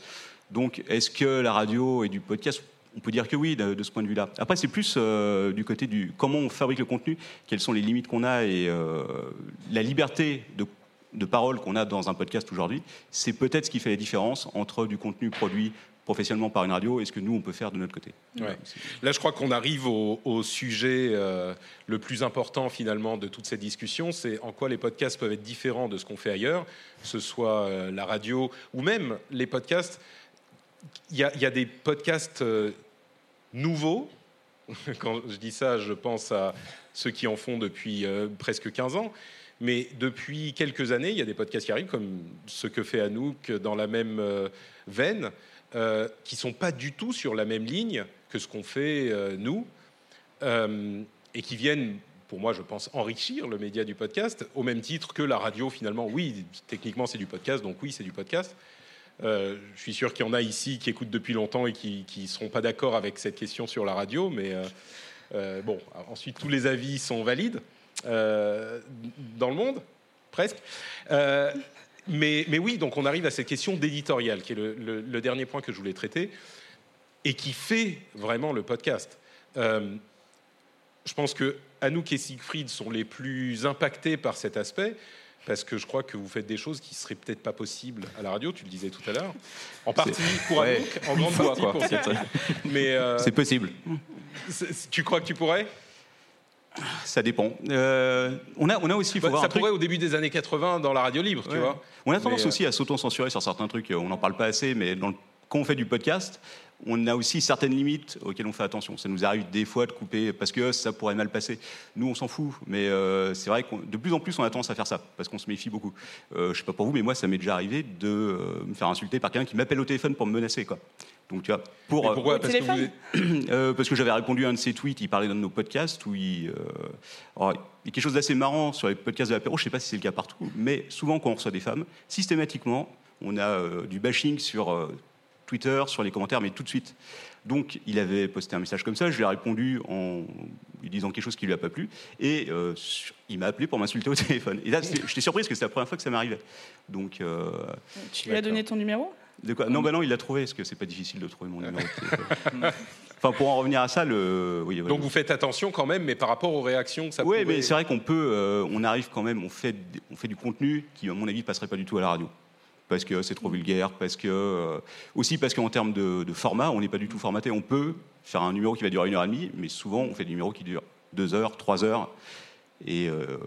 Donc, est-ce que la radio et du podcast on peut dire que oui, de, ce point de vue-là? Après, c'est plus euh, du côté du comment on fabrique le contenu, quelles sont les limites qu'on a et la liberté de parole qu'on a dans un podcast aujourd'hui. C'est peut-être ce qui fait la différence entre du contenu produit professionnellement par une radio et ce que nous, on peut faire de notre côté. Ouais. Là, je crois qu'on arrive au, au sujet euh, le plus important finalement de toute cette discussion, c'est en quoi les podcasts peuvent être différents de ce qu'on fait ailleurs, que ce soit euh, la radio ou même les podcasts. Il y, a- il y a des podcasts euh, nouveaux. Quand je dis ça, je pense à ceux qui en font depuis presque 15 ans. Mais depuis quelques années, il y a des podcasts qui arrivent, comme ce que fait Anouk dans la même veine, euh, qui sont pas du tout sur la même ligne que ce qu'on fait euh, nous, euh, et qui viennent, pour moi, je pense, enrichir le média du podcast, au même titre que la radio, finalement. Oui, techniquement, c'est du podcast, donc oui, c'est du podcast. Euh, je suis sûr qu'il y en a ici qui écoutent depuis longtemps et qui ne seront pas d'accord avec cette question sur la radio, mais bon, ensuite, tous les avis sont valides dans le monde, presque. Mais, mais oui, donc on arrive à cette question d'éditorial, qui est le, le- le dernier point que je voulais traiter, et qui fait vraiment le podcast. Euh, je pense que Anouk et Siegfried sont les plus impactés par cet aspect, parce que je crois que vous faites des choses qui seraient peut-être pas possibles à la radio, tu le disais tout à l'heure. En partie pour Ouais. Anouk, en grande fois, partie quoi. pour Siegfried. Mais euh, C'est possible. tu crois que tu pourrais? Ça dépend. Euh, on, a, on a aussi, faut Bah, voir Ça un truc. pourrait au début des années 80 dans la radio libre, tu vois. On a tendance Mais, euh, aussi à s'auto-censurer sur certains trucs. On n'en parle pas assez, mais dans le- quand on fait du podcast, on a aussi certaines limites auxquelles on fait attention. Ça nous arrive des fois de couper parce que ça pourrait mal passer. Nous, on s'en fout, mais euh, c'est vrai que de plus en plus, on a tendance à faire ça parce qu'on se méfie beaucoup. Euh, je sais pas pour vous, mais moi, ça m'est déjà arrivé de euh, me faire insulter par quelqu'un qui m'appelle au téléphone pour me menacer, quoi. Donc tu vois, pour Mais pourquoi? Parce que téléphone? Vous- euh, parce que j'avais répondu à un de ses tweets, il parlait d'un de nos podcasts où il, euh, alors, il y a quelque chose d'assez marrant sur les podcasts de l'apéro, je ne sais pas si c'est le cas partout, mais souvent quand on reçoit des femmes, systématiquement, on a euh, du bashing sur euh, Twitter, sur les commentaires, mais tout de suite. Donc il avait posté un message comme ça, je lui ai répondu en lui disant quelque chose qui lui a pas plu, et euh, il m'a appelé pour m'insulter au téléphone. Et là, j'étais surpris parce que c'est la première fois que ça m'arrivait. Donc, euh, Tu lui as donné ton numéro? De quoi? Non, bah non, il l'a trouvé, parce que c'est pas difficile de trouver mon numéro. Enfin, pour en revenir à ça, le. Oui, voilà. Donc vous faites attention quand même, mais par rapport aux réactions que ça Oui, mais c'est vrai qu'on peut, euh, on arrive quand même, on fait, on fait du contenu qui, à mon avis, passerait pas du tout à la radio. Parce que c'est trop vulgaire, parce que. euh, aussi parce qu'en termes de, de format, on n'est pas du tout formaté. On peut faire un numéro qui va durer une heure et demie, mais souvent, on fait des numéros qui durent deux heures, trois heures, et euh,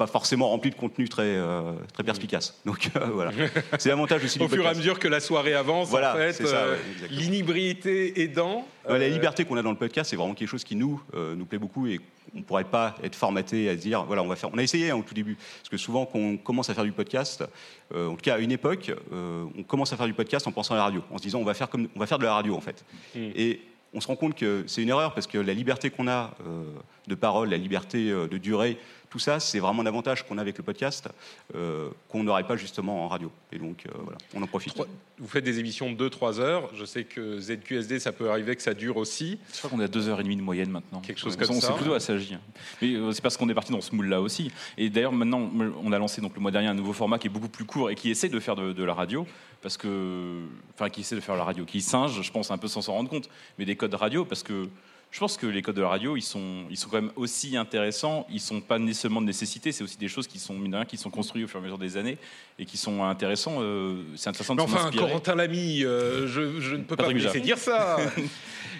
pas forcément remplis de contenu très, euh, très perspicace. Donc euh, voilà. C'est l'avantage aussi Au du fur et à mesure que la soirée avance, Voilà, en fait, euh, ouais, l'inhibrité aidant. Ouais, La euh, liberté qu'on a dans le podcast, c'est vraiment quelque chose qui nous, nous plaît beaucoup et on ne pourrait pas être formaté à dire, voilà, on va faire. On a essayé hein, au tout début, parce que souvent, quand on commence à faire du podcast, euh, en tout cas à une époque, euh, on commence à faire du podcast en pensant à la radio, en se disant, on va faire, comme, on va faire de la radio en fait. Mm. Et on se rend compte que c'est une erreur parce que la liberté qu'on a euh, de parole, la liberté de durée, tout ça, c'est vraiment un avantage qu'on a avec le podcast euh, qu'on n'aurait pas justement en radio. Et donc, euh, voilà, on en profite. trois- Vous faites des émissions de 2-3 heures. Je sais que ZQSD, ça peut arriver que ça dure aussi. Je crois qu'on est à deux heures et demie de moyenne maintenant. Quelque chose On- comme on ça. s'est plutôt assagi. hein. Mais euh, c'est parce qu'on est parti dans ce moule-là aussi. Et d'ailleurs, maintenant, on a lancé donc le mois dernier un nouveau format qui est beaucoup plus court et qui essaie de faire de, de la radio. Parce que. Enfin, qui essaie de faire la radio. Qui singe, je pense, un peu sans s'en rendre compte. Mais des codes radio, parce que. Je pense que les codes de la radio, ils sont, ils sont quand même aussi intéressants. Ils sont pas nécessairement de nécessité. C'est aussi des choses qui sont mine de qui sont construites au fur et à mesure des années et qui sont intéressants. euh, c'est intéressant de Mais s'en enfin. Corentin Lamy, euh, je, je ne peux pas vous laisser dire ça.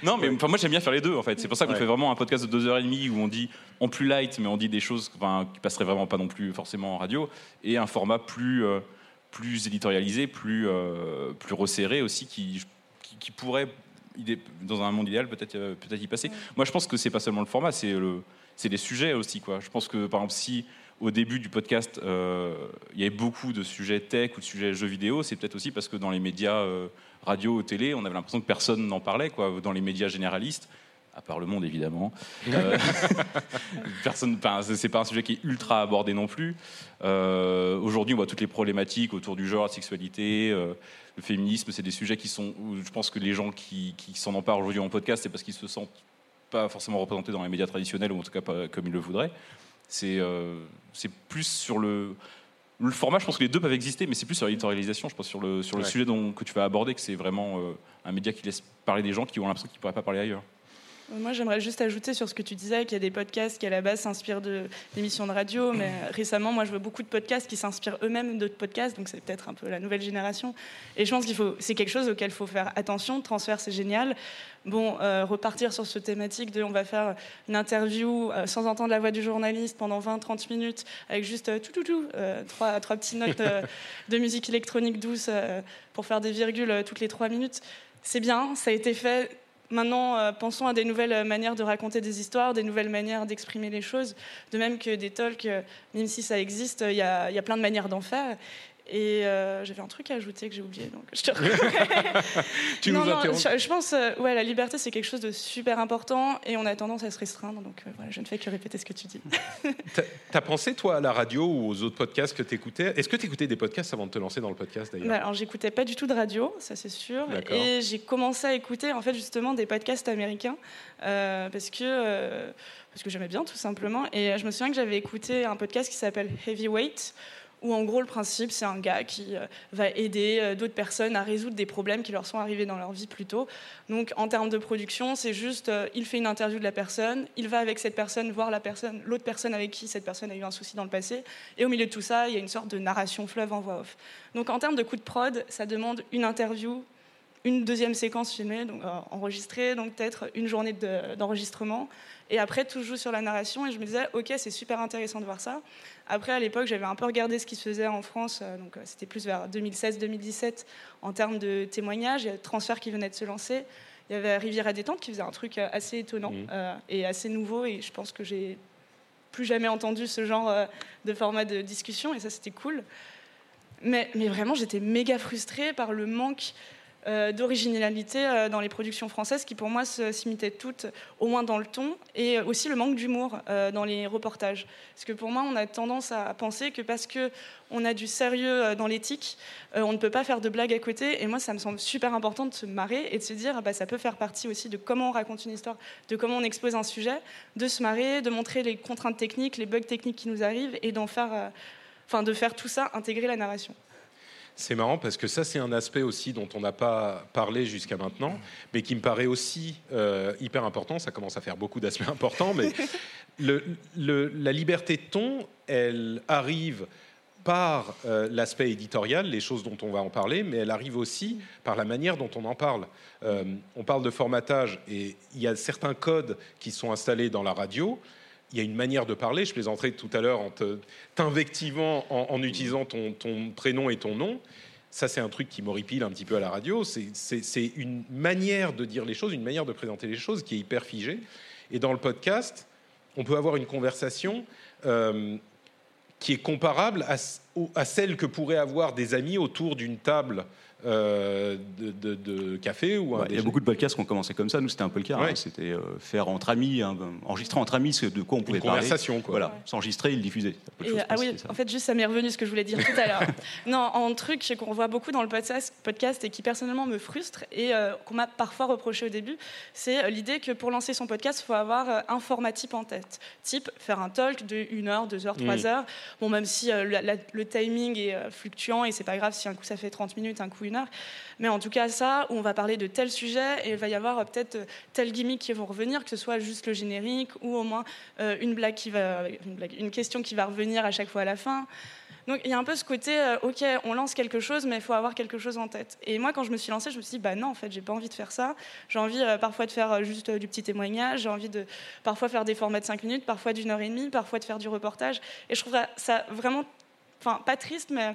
Non, mais enfin, moi j'aime bien faire les deux en fait. C'est pour ça qu'on Ouais. fait vraiment un podcast de deux heures et demie où on dit en plus light, mais on dit des choses enfin, qui passeraient vraiment pas non plus forcément en radio, et un format plus euh, plus éditorialisé, plus euh, plus resserré aussi, qui qui, qui pourrait dans un monde idéal peut-être euh, peut-être y passer. Moi je pense que c'est pas seulement le format, c'est le c'est les sujets aussi quoi. Je pense que par exemple si au début du podcast, euh, il y avait beaucoup de sujets tech ou de sujets jeux vidéo. C'est peut-être aussi parce que dans les médias euh, radio ou télé, on avait l'impression que personne n'en parlait. Quoi. Dans les médias généralistes, à part le monde évidemment, euh, personne. c'est- pas un sujet qui est ultra abordé non plus. Euh, Aujourd'hui, on voit toutes les problématiques autour du genre, la sexualité, euh, le féminisme. C'est des sujets qui sont. je pense que les gens qui, qui s'en emparent aujourd'hui en podcast, c'est parce qu'ils se sentent pas forcément représentés dans les médias traditionnels ou en tout cas pas comme ils le voudraient. C'est euh, c'est plus sur le le format, je pense que les deux peuvent exister, mais c'est plus sur l'éditorialisation, je pense, sur le, sur le Ouais. sujet dont, que tu vas aborder, que c'est vraiment euh, un média qui laisse parler des gens qui ont l'impression qu'ils ne pourraient pas parler ailleurs. Moi, j'aimerais juste ajouter sur ce que tu disais, qu'il y a des podcasts qui, à la base, s'inspirent d'émissions de radio, mais récemment, moi, je vois beaucoup de podcasts qui s'inspirent eux-mêmes d'autres podcasts, donc c'est peut-être un peu la nouvelle génération. Et je pense qu'il faut, c'est quelque chose auquel il faut faire attention. Transfert, c'est génial. Bon, euh, repartir sur ce thématique de on va faire une interview euh, sans entendre la voix du journaliste pendant 20-30 minutes, avec juste euh, tout, tout, tout, trois, trois petites notes de musique électronique douce pour faire des virgules toutes les trois minutes. C'est bien, ça a été fait. Maintenant, euh, pensons à des nouvelles euh, manières de raconter des histoires, des nouvelles manières d'exprimer les choses. De même que des talks, euh, même si ça existe, il y, a il y a plein de manières d'en faire. Et euh, j'avais un truc à ajouter que j'ai oublié, donc je te Tu non, nous non, je, je pense, euh, ouais, la liberté, c'est quelque chose de super important et on a tendance à se restreindre. Donc euh, voilà, je ne fais que répéter ce que tu dis. T'as- pensé, toi, à la radio ou aux autres podcasts que t'écoutais? Est-ce que t'écoutais des podcasts avant de te lancer dans le podcast, d'ailleurs? Bah, alors, j'écoutais pas du tout de radio, ça c'est sûr. Et j'ai commencé à écouter en fait justement des podcasts américains euh, parce que parce que j'aimais bien tout simplement. Et je me souviens que j'avais écouté un podcast qui s'appelle Heavyweight. Où en gros le principe c'est un gars qui euh, va aider euh, d'autres personnes à résoudre des problèmes qui leur sont arrivés dans leur vie plus tôt. Donc en termes de production c'est juste euh, il fait une interview de la personne, il va avec cette personne voir l'autre personne avec qui cette personne a eu un souci dans le passé, et au milieu de tout ça il y a une sorte de narration fleuve en voix off. Donc en termes de coût de prod, ça demande une interview, une deuxième séquence filmée, donc enregistrée, donc peut-être une journée de- d'enregistrement. Et après, tout joue sur la narration. Et je me disais, ok, c'est super intéressant de voir ça. Après, à l'époque, j'avais un peu regardé ce qui se faisait en France. euh, donc euh, c'était plus vers 2016-2017 en termes de témoignages. Il y a Transfert qui venait de se lancer. Il y avait Rivière à détente qui faisait un truc euh, assez étonnant euh, et assez nouveau. Et je pense que j'ai plus jamais entendu ce genre de format de discussion. Et ça, c'était cool. Mais, mais vraiment, j'étais méga frustrée par le manque euh, d'originalité euh, dans les productions françaises qui, pour moi, s'imitaient toutes, au moins dans le ton, et aussi le manque d'humour euh, dans les reportages. Parce que pour moi, on a tendance à penser que parce que on a du sérieux dans l'éthique, on ne peut pas faire de blagues à côté. Et moi, ça me semble super important de se marrer et de se dire, ah bah, ça peut faire partie aussi de comment on raconte une histoire, de comment on expose un sujet, de se marrer, de montrer les contraintes techniques, les bugs techniques qui nous arrivent, et d'en faire, enfin, de faire tout ça intégrer la narration. C'est marrant parce que ça, c'est un aspect aussi dont on n'a pas parlé jusqu'à maintenant, mais qui me paraît aussi euh, hyper important. Ça commence à faire beaucoup d'aspects importants, mais le- le- la liberté de ton, elle arrive par euh, l'aspect éditorial, les choses dont on va en parler, mais elle arrive aussi par la manière dont on en parle. Euh, on parle de formatage et il y a certains codes qui sont installés dans la radio. Il y a une manière de parler. Je plaisanterai tout à l'heure en t'invectivant en, utilisant ton, prénom et ton nom. Ça, c'est un truc qui m'horripile un petit peu à la radio. C'est- une manière de dire les choses, une manière de présenter les choses qui est hyper figée. Et dans le podcast, on peut avoir une conversation euh, qui est comparable à, à celle que pourraient avoir des amis autour d'une table euh, de, de- de café ou un Ouais, il y a beaucoup de podcasts qui ont commencé comme ça. Nous, c'était un peu le cas. Ouais. hein. C'était euh, faire entre amis, hein, enregistrer entre amis ce de quoi on pouvait une parler. conversation. Quoi. Voilà, Ouais. s'enregistrer et le diffuser. Et, ah oui, en fait, juste ça m'est revenu ce que je voulais dire tout à l'heure. non, un truc qu'on voit beaucoup dans le podcast, podcast et qui personnellement me frustre et euh, qu'on m'a parfois reproché au début, c'est l'idée que pour lancer son podcast, il faut avoir un format type en tête. Type, faire un talk de 1 heure, 2 heures, 3 Mm. heures. Bon, même si euh, la- la- le timing est euh, fluctuant et c'est pas grave si un coup ça fait 30 minutes, un coup 1 heure. Mais en tout cas, ça, où on va parler de tel sujet et il va y avoir euh, peut-être euh, tel gimmick qui vont revenir, que ce soit juste le générique ou au moins euh, une blague qui va, une, question qui va revenir à chaque fois à la fin. Donc il y a un peu ce côté, ok, on lance quelque chose, mais il faut avoir quelque chose en tête. Et moi, quand je me suis lancée, je me suis dit, bah non, en fait, j'ai pas envie de faire ça. J'ai envie parfois de faire juste du petit témoignage, j'ai envie de parfois faire des formats de 5 minutes, parfois d'une heure et demie, parfois de faire du reportage. Et je trouve ça vraiment, enfin, pas triste, mais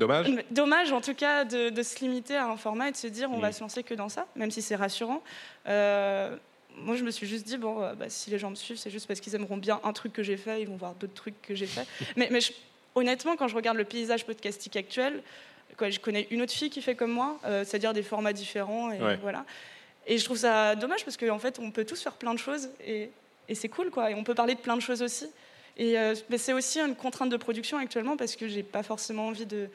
Dommage. Dommage en tout cas de, de se limiter à un format et de se dire on va Mm. se lancer que dans ça, même si c'est rassurant. Euh, moi, je me suis juste dit, bon, euh, bah, si les gens me suivent, c'est juste parce qu'ils aimeront bien un truc que j'ai fait, ils vont voir d'autres trucs que j'ai fait. mais, mais honnêtement, quand je regarde le paysage podcastique actuel, quoi, je connais une autre fille qui fait comme moi, euh, c'est-à-dire des formats différents. Et, voilà. et je trouve ça dommage parce qu'en fait, on peut tous faire plein de choses et, et c'est cool, quoi. Et on peut parler de plein de choses aussi. Et euh, mais c'est aussi une contrainte de production actuellement parce que j'ai pas forcément envie de,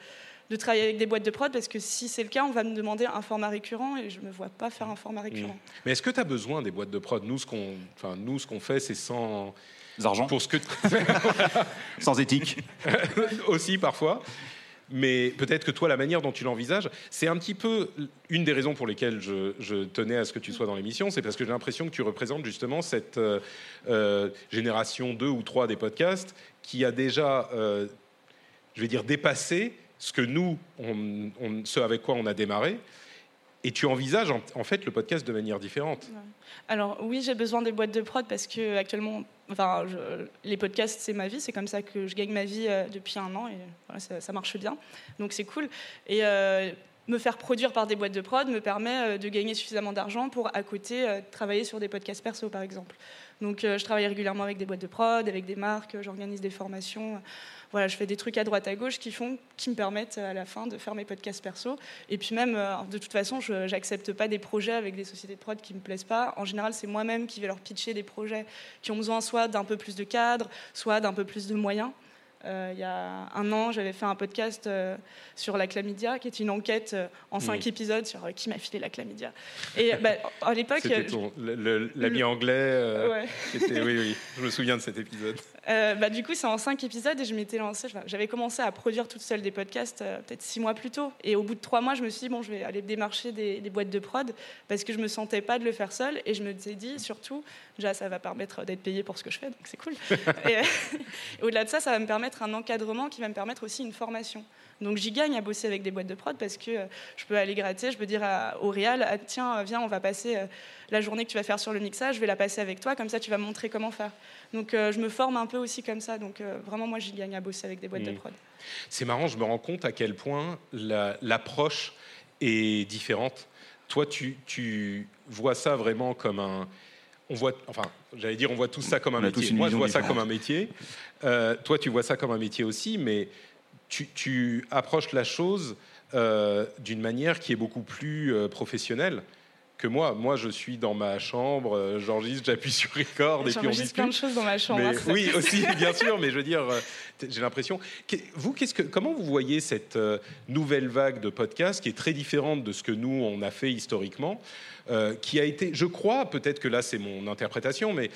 de travailler avec des boîtes de prod parce que si c'est le cas, on va me demander un format récurrent et je ne me vois pas faire un format récurrent. Mmh. Mais est-ce que tu as besoin des boîtes de prod? Nous, ce qu'on enfin, nous, ce qu'on fait, c'est sans argent. Pour ce que sans éthique. Aussi parfois. Mais peut-être que toi, la manière dont tu l'envisages, c'est un petit peu une des raisons pour lesquelles je, tenais à ce que tu sois dans l'émission, c'est parce que j'ai l'impression que tu représentes justement cette euh, euh, génération 2 ou 3 des podcasts qui a déjà, euh, je vais dire, dépassé ce que nous, on, ce avec quoi on a démarré. Et tu envisages en, fait le podcast de manière différente. Alors oui, j'ai besoin des boîtes de prod parce que actuellement, enfin, les podcasts c'est ma vie, c'est comme ça que je gagne ma vie euh, depuis un an et ça, marche bien, donc c'est cool. Et euh, me faire produire par des boîtes de prod me permet euh, de gagner suffisamment d'argent pour à côté travailler sur des podcasts perso par exemple. Donc je travaille régulièrement avec des boîtes de prod, avec des marques, j'organise des formations voilà, je fais des trucs à droite à gauche qui font, qui me permettent à la fin de faire mes podcasts perso. Et puis même, euh, de toute façon, je n'accepte pas des projets avec des sociétés de prod qui me plaisent pas. En général, c'est moi-même qui vais leur pitcher des projets qui ont besoin soit d'un peu plus de cadre, soit d'un peu plus de moyens. Euh, il y a un an, j'avais fait un podcast euh, sur la chlamydia, qui est une enquête euh, en cinq épisodes sur qui m'a filé la chlamydia. Et bah, à l'époque, c'était l'ami anglais. Ouais. oui, oui, je me souviens de cet épisode. Bah, du coup, c'est en cinq épisodes et je m'étais lancée. J'avais commencé à produire toute seule des podcasts peut-être six mois plus tôt. Et au bout de trois mois, je me suis dit bon, je vais aller démarcher des, des boîtes de prod parce que je me sentais pas de le faire seule. Et je me suis dit surtout, déjà, ça va permettre d'être payé pour ce que je fais, donc c'est cool. et au-delà de ça, ça va me permettre un encadrement qui va me permettre aussi une formation. Donc j'y gagne à bosser avec des boîtes de prod parce que euh, je peux aller gratter, je peux dire au réal, ah, tiens, viens, on va passer euh, la journée que tu vas faire sur le mixage, je vais la passer avec toi, comme ça tu vas me montrer comment faire. Donc euh, je me forme un peu aussi comme ça, donc vraiment moi j'y gagne à bosser avec des boîtes de mmh. prod. C'est marrant, je me rends compte à quel point l'approche est différente. Toi, tu, tu vois ça vraiment comme un, on voit, enfin, j'allais dire, on voit tout ça comme un métier. Moi, je vois ça comme un métier. Euh, toi, tu vois ça comme un métier aussi, mais tu, approches la chose euh, d'une manière qui est beaucoup plus euh, professionnelle que moi. Moi, je suis dans ma chambre, j'enregistre, j'appuie sur record et puis on discute. plein de choses dans ma chambre. Hein, oui, aussi, bien sûr, mais je veux dire, j'ai l'impression. Vous, qu'est-ce que, comment vous voyez cette nouvelle vague de podcasts qui est très différente de ce que nous on a fait historiquement? qui a été, je crois, peut-être que là c'est mon interprétation, mais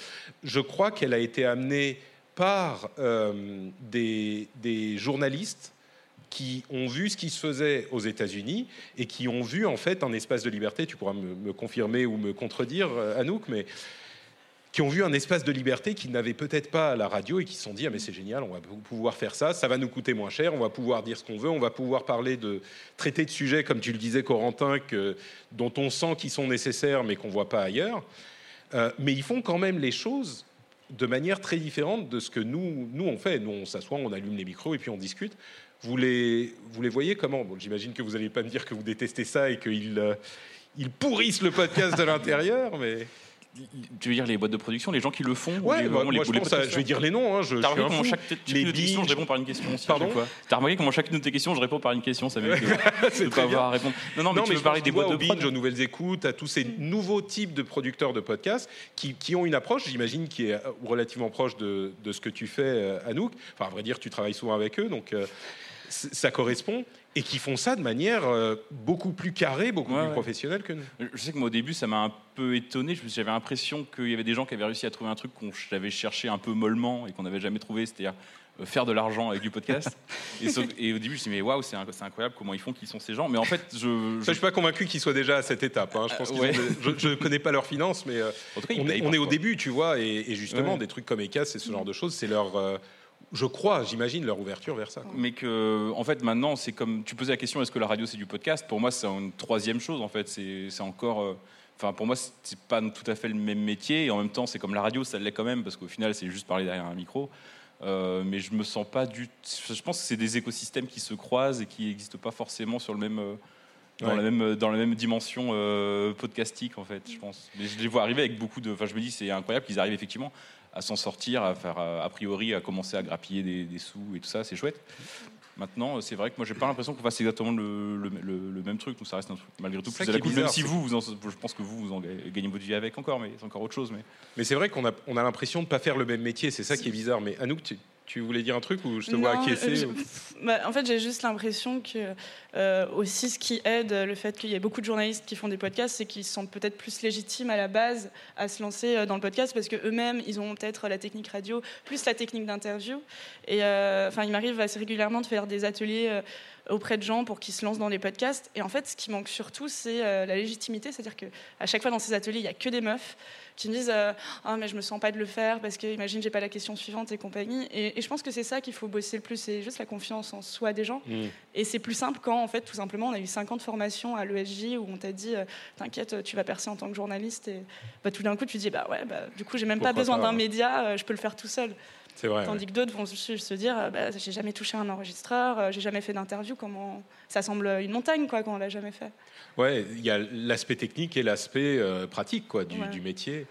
je crois qu'elle a été amenée par euh, des, journalistes qui ont vu ce qui se faisait aux États-Unis et qui ont vu en fait un espace de liberté. Tu pourras me, confirmer ou me contredire, euh, Anouk, mais qui ont vu un espace de liberté qu'ils n'avaient peut-être pas à la radio et qui se sont dit ah mais c'est génial, on va pouvoir faire ça, ça va nous coûter moins cher, on va pouvoir dire ce qu'on veut, on va pouvoir parler de traiter de sujets comme tu le disais Corentin, dont on sent qu'ils sont nécessaires mais qu'on voit pas ailleurs. Euh, mais ils font quand même les choses de manière très différente de ce que nous, nous on fait. Nous, on s'assoit, on allume les micros et puis on discute. Vous les, vous les voyez comment? Bon, J'imagine que vous n'allez pas me dire que vous détestez ça et qu'ils euh, ils pourrissent le podcast de l'intérieur, mais tu veux dire les boîtes de production, les gens qui le font Ouais, bah, moi, je, pense je vais dire les noms. Hein, je, T'as remarqué comment chaque, les de questions, je réponds par une question aussi. Pardon T'as remarqué comment chacune de tes questions, je réponds par une question, ça m'évite de pas avoir à répondre. Non, non, mais, tu veux parler des boîtes de Binge, aux nouvelles écoutes, à tous ces nouveaux types de producteurs de podcasts qui, qui ont une approche, j'imagine, qui est relativement proche de, de, ce que tu fais, euh, Anouk. Enfin, à vrai dire, tu travailles souvent avec eux, donc euh, ça correspond et qui font ça de manière euh, beaucoup plus carrée, beaucoup plus professionnelle que nous. Je sais que moi au début ça m'a un peu étonné, j'avais l'impression qu'il y avait des gens qui avaient réussi à trouver un truc qu'on avait cherché un peu mollement et qu'on n'avait jamais trouvé, c'est-à-dire euh, faire de l'argent avec du podcast. et, au début, je me suis dit, mais waouh, c'est incroyable comment ils font, qui sont ces gens. Mais en fait, je. ne suis pas convaincu qu'ils soient déjà à cette étape. Hein. Je pense je ne connais pas leurs finances, mais euh, on, est, au début, tu vois, et, justement, des trucs comme ECAS et ce genre de choses, c'est leur je crois, j'imagine, leur ouverture vers ça. Mais que, en fait, maintenant, c'est comme tu posais la question est-ce que la radio c'est du podcast? Pour moi, c'est une troisième chose. En fait, c'est encore. Euh, enfin, pour moi, c'est pas tout à fait le même métier. Et en même temps, c'est comme la radio, ça l'est quand même, parce qu'au final, c'est juste parler derrière un micro. Euh, mais je me sens pas du. Je pense que c'est des écosystèmes qui se croisent et qui n'existent pas forcément sur le même. Euh, dans, Ouais. la même, dans la même dimension euh, podcastique, en fait, je pense. Mais je les vois arriver avec beaucoup de. Enfin, je me dis, c'est incroyable qu'ils arrivent effectivement à s'en sortir, à faire, euh, a priori, à commencer à grappiller des, des sous et tout ça, c'est chouette. Maintenant, c'est vrai que moi, j'ai pas l'impression qu'on fasse exactement le, le- le- le même truc. Donc, ça reste un truc, malgré tout plus à la cool. Même bizarre, si vous, vous en- je pense que vous, vous en gagnez votre vie avec encore, mais c'est encore autre chose. Mais Mais c'est vrai qu'on a, on a l'impression de pas faire le même métier, c'est ça qui est bizarre. Mais Anouk, tu, tu voulais dire un truc ou je te vois acquiescer ou- bah, En fait, j'ai juste l'impression que euh, aussi ce qui aide le fait qu'il y ait beaucoup de journalistes qui font des podcasts, c'est qu'ils se sentent peut-être plus légitimes à la base à se lancer euh, dans le podcast parce que eux-mêmes, ils ont peut-être la technique radio plus la technique d'interview. Et euh, enfin, il m'arrive assez régulièrement de faire des ateliers. euh, auprès de gens pour qu'ils se lancent dans les podcasts. Et en fait, ce qui manque surtout, c'est la légitimité. C'est-à-dire qu'à chaque fois dans ces ateliers, il n'y a que des meufs qui me disent euh, Ah, mais je me sens pas de le faire parce que, imagine, j'ai pas la question suivante et compagnie. Et, et je pense que c'est ça qu'il faut bosser le plus, c'est juste la confiance en soi des gens. Mm. Et c'est plus simple quand, en fait, tout simplement, on a eu 50 formations à l'ESJ où on t'a dit euh, T'inquiète, tu vas percer en tant que journaliste. Et bah, tout d'un coup, tu dis Bah ouais, bah, du coup, j'ai même Pourquoi pas besoin d'un média, euh, je peux le faire tout seul. C'est vrai. Tandis que d'autres vont se, se dire euh, bah, J'ai jamais touché un enregistreur, euh, j'ai jamais fait d'interview, comment. Ça semble une montagne, quoi, quand on l'a jamais fait. Ouais, il y a l'aspect technique et l'aspect euh, pratique quoi, du, Ouais. du métier.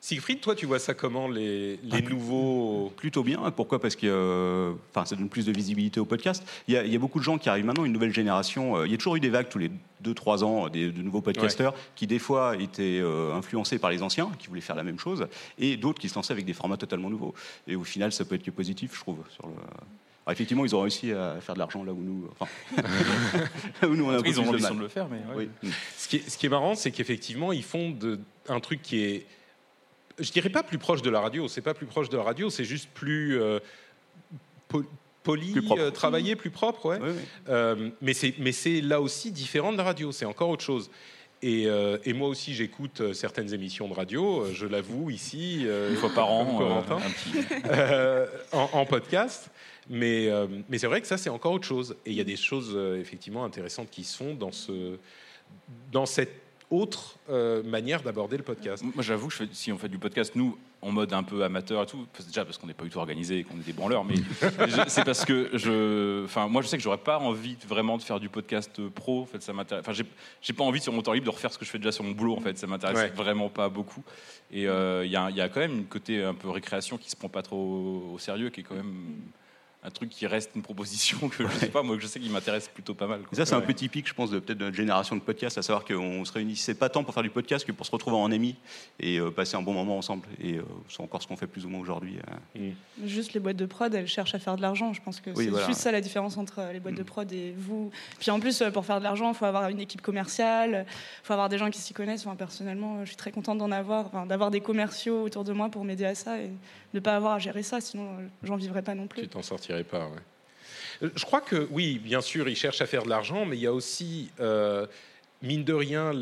Siegfried, toi, tu vois ça comment les, les nouveaux Plutôt bien. Pourquoi? Parce que euh, enfin, ça donne plus de visibilité au podcast. Il y, a, il y a beaucoup de gens qui arrivent maintenant, une nouvelle génération. euh, il y a toujours eu des vagues tous les 2-3 ans des, de nouveaux podcasteurs qui, des fois, étaient euh, influencés par les anciens, qui voulaient faire la même chose, et d'autres qui se lançaient avec des formats totalement nouveaux. Et au final, ça peut être que positif, je trouve. Sur le... Alors, effectivement, ils ont réussi à faire de l'argent là où nous. Enfin, là où nous, on a ils ont de l'ambition de le faire, mais ouais. Oui. Ce qui est, ce qui est marrant, c'est qu'effectivement, ils font de, un truc qui est, je dirais pas plus proche de la radio. C'est pas plus proche de la radio, c'est juste plus euh, po- poli, Plus euh, travaillé, plus propre, ouais. Oui, oui. Euh, mais c'est mais c'est là aussi différent de la radio. C'est encore autre chose. Et, euh, et moi aussi, j'écoute euh, certaines émissions de radio. Je l'avoue ici. Une fois par an, en, en podcast. Mais, mais c'est vrai que ça, c'est encore autre chose. Et il y a des choses effectivement intéressantes qui se font dans, ce, dans cette autre euh, manière d'aborder le podcast. Moi, j'avoue, que je fais- si on fait du podcast, nous, en mode un peu amateur et tout, déjà parce qu'on n'est pas du tout organisé et qu'on est des branleurs, mais c'est parce que je. Enfin, moi, je sais que j'aurais pas envie vraiment de faire du podcast pro. En fait, ça m'intéresse. Enfin, j'ai- pas envie sur mon temps libre de refaire ce que je fais déjà sur mon boulot. En fait, ça m'intéresse Ouais. vraiment pas beaucoup. Et euh, y, il y a quand même une côté un peu récréation qui se prend pas trop au sérieux, qui est quand même un truc qui reste une proposition que je sais pas, moi, que je sais qui m'intéresse plutôt pas mal. quoi. Ça, c'est un peu typique, je pense, de peut-être de notre génération de podcasts, à savoir qu'on se réunissait pas tant pour faire du podcast que pour se retrouver en amis et euh, passer un bon moment ensemble. Et euh, c'est encore ce qu'on fait plus ou moins aujourd'hui. euh. Juste les boîtes de prod, elles cherchent à faire de l'argent. Je pense que Oui, c'est voilà. juste ça la différence entre les boîtes de prod et vous. Puis en plus, pour faire de l'argent, il faut avoir une équipe commerciale, il faut avoir des gens qui s'y connaissent. Enfin, personnellement, je suis très contente d'en avoir, enfin, d'avoir des commerciaux autour de moi pour m'aider à ça et de ne pas avoir à gérer ça, sinon j'en vivrais pas non plus. Tu t'en sortirais Euh, Je crois que oui, bien sûr, ils cherchent à faire de l'argent, mais il y a aussi, euh, mine de rien,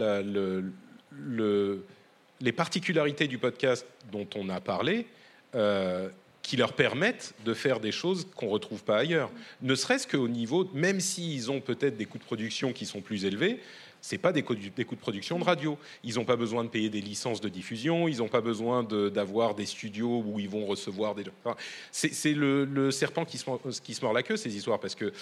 les particularités du podcast dont on a parlé. euh, qui leur permettent de faire des choses qu'on retrouve pas ailleurs. Ne serait-ce qu'au niveau, même s'ils ont peut-être des coûts de production qui sont plus élevés, c'est pas des coûts, des coûts de production de radio. Ils n'ont pas besoin de payer des licences de diffusion, ils n'ont pas besoin d'avoir des studios où ils vont recevoir des. c'est le, serpent qui se, mord, qui se mord la queue, ces histoires, parce que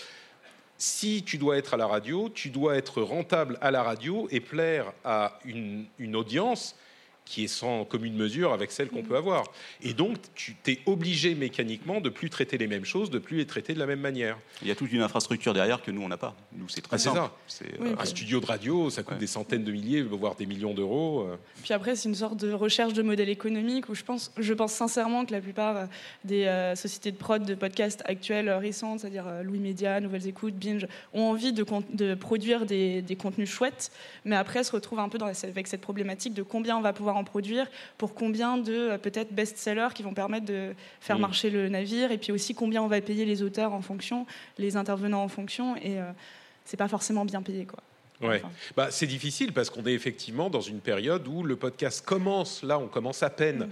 si tu dois être à la radio, tu dois être rentable à la radio et plaire à une audience qui est sans commune mesure avec celle qu'on peut avoir. Et donc, tu t'es obligé mécaniquement de plus traiter les mêmes choses, de plus les traiter de la même manière. Il y a toute une infrastructure derrière que nous, on n'a pas. Nous, c'est très Ah, c'est simple. ça. C'est, Oui, euh, Un studio de radio, ça coûte Ouais. des centaines de milliers, voire des millions d'euros. euh. Puis après, c'est une sorte de recherche de modèle économique où je pense, je pense sincèrement que la plupart euh, des euh, sociétés de prod de podcasts actuelles récentes, c'est-à-dire euh, Louis Média, Nouvelles Écoutes, Binge, ont envie de, produire des, des contenus chouettes, mais après se retrouvent un peu dans la- avec cette problématique de combien on va pouvoir en produire, pour combien de euh, peut-être best-sellers qui vont permettre de faire Mm. marcher le navire, et puis aussi combien on va payer les auteurs en fonction, les intervenants en fonction, et euh, c'est pas forcément bien payé, quoi. Ouais. Enfin. Bah, c'est difficile parce qu'on est effectivement dans une période où le podcast commence, là on commence à peine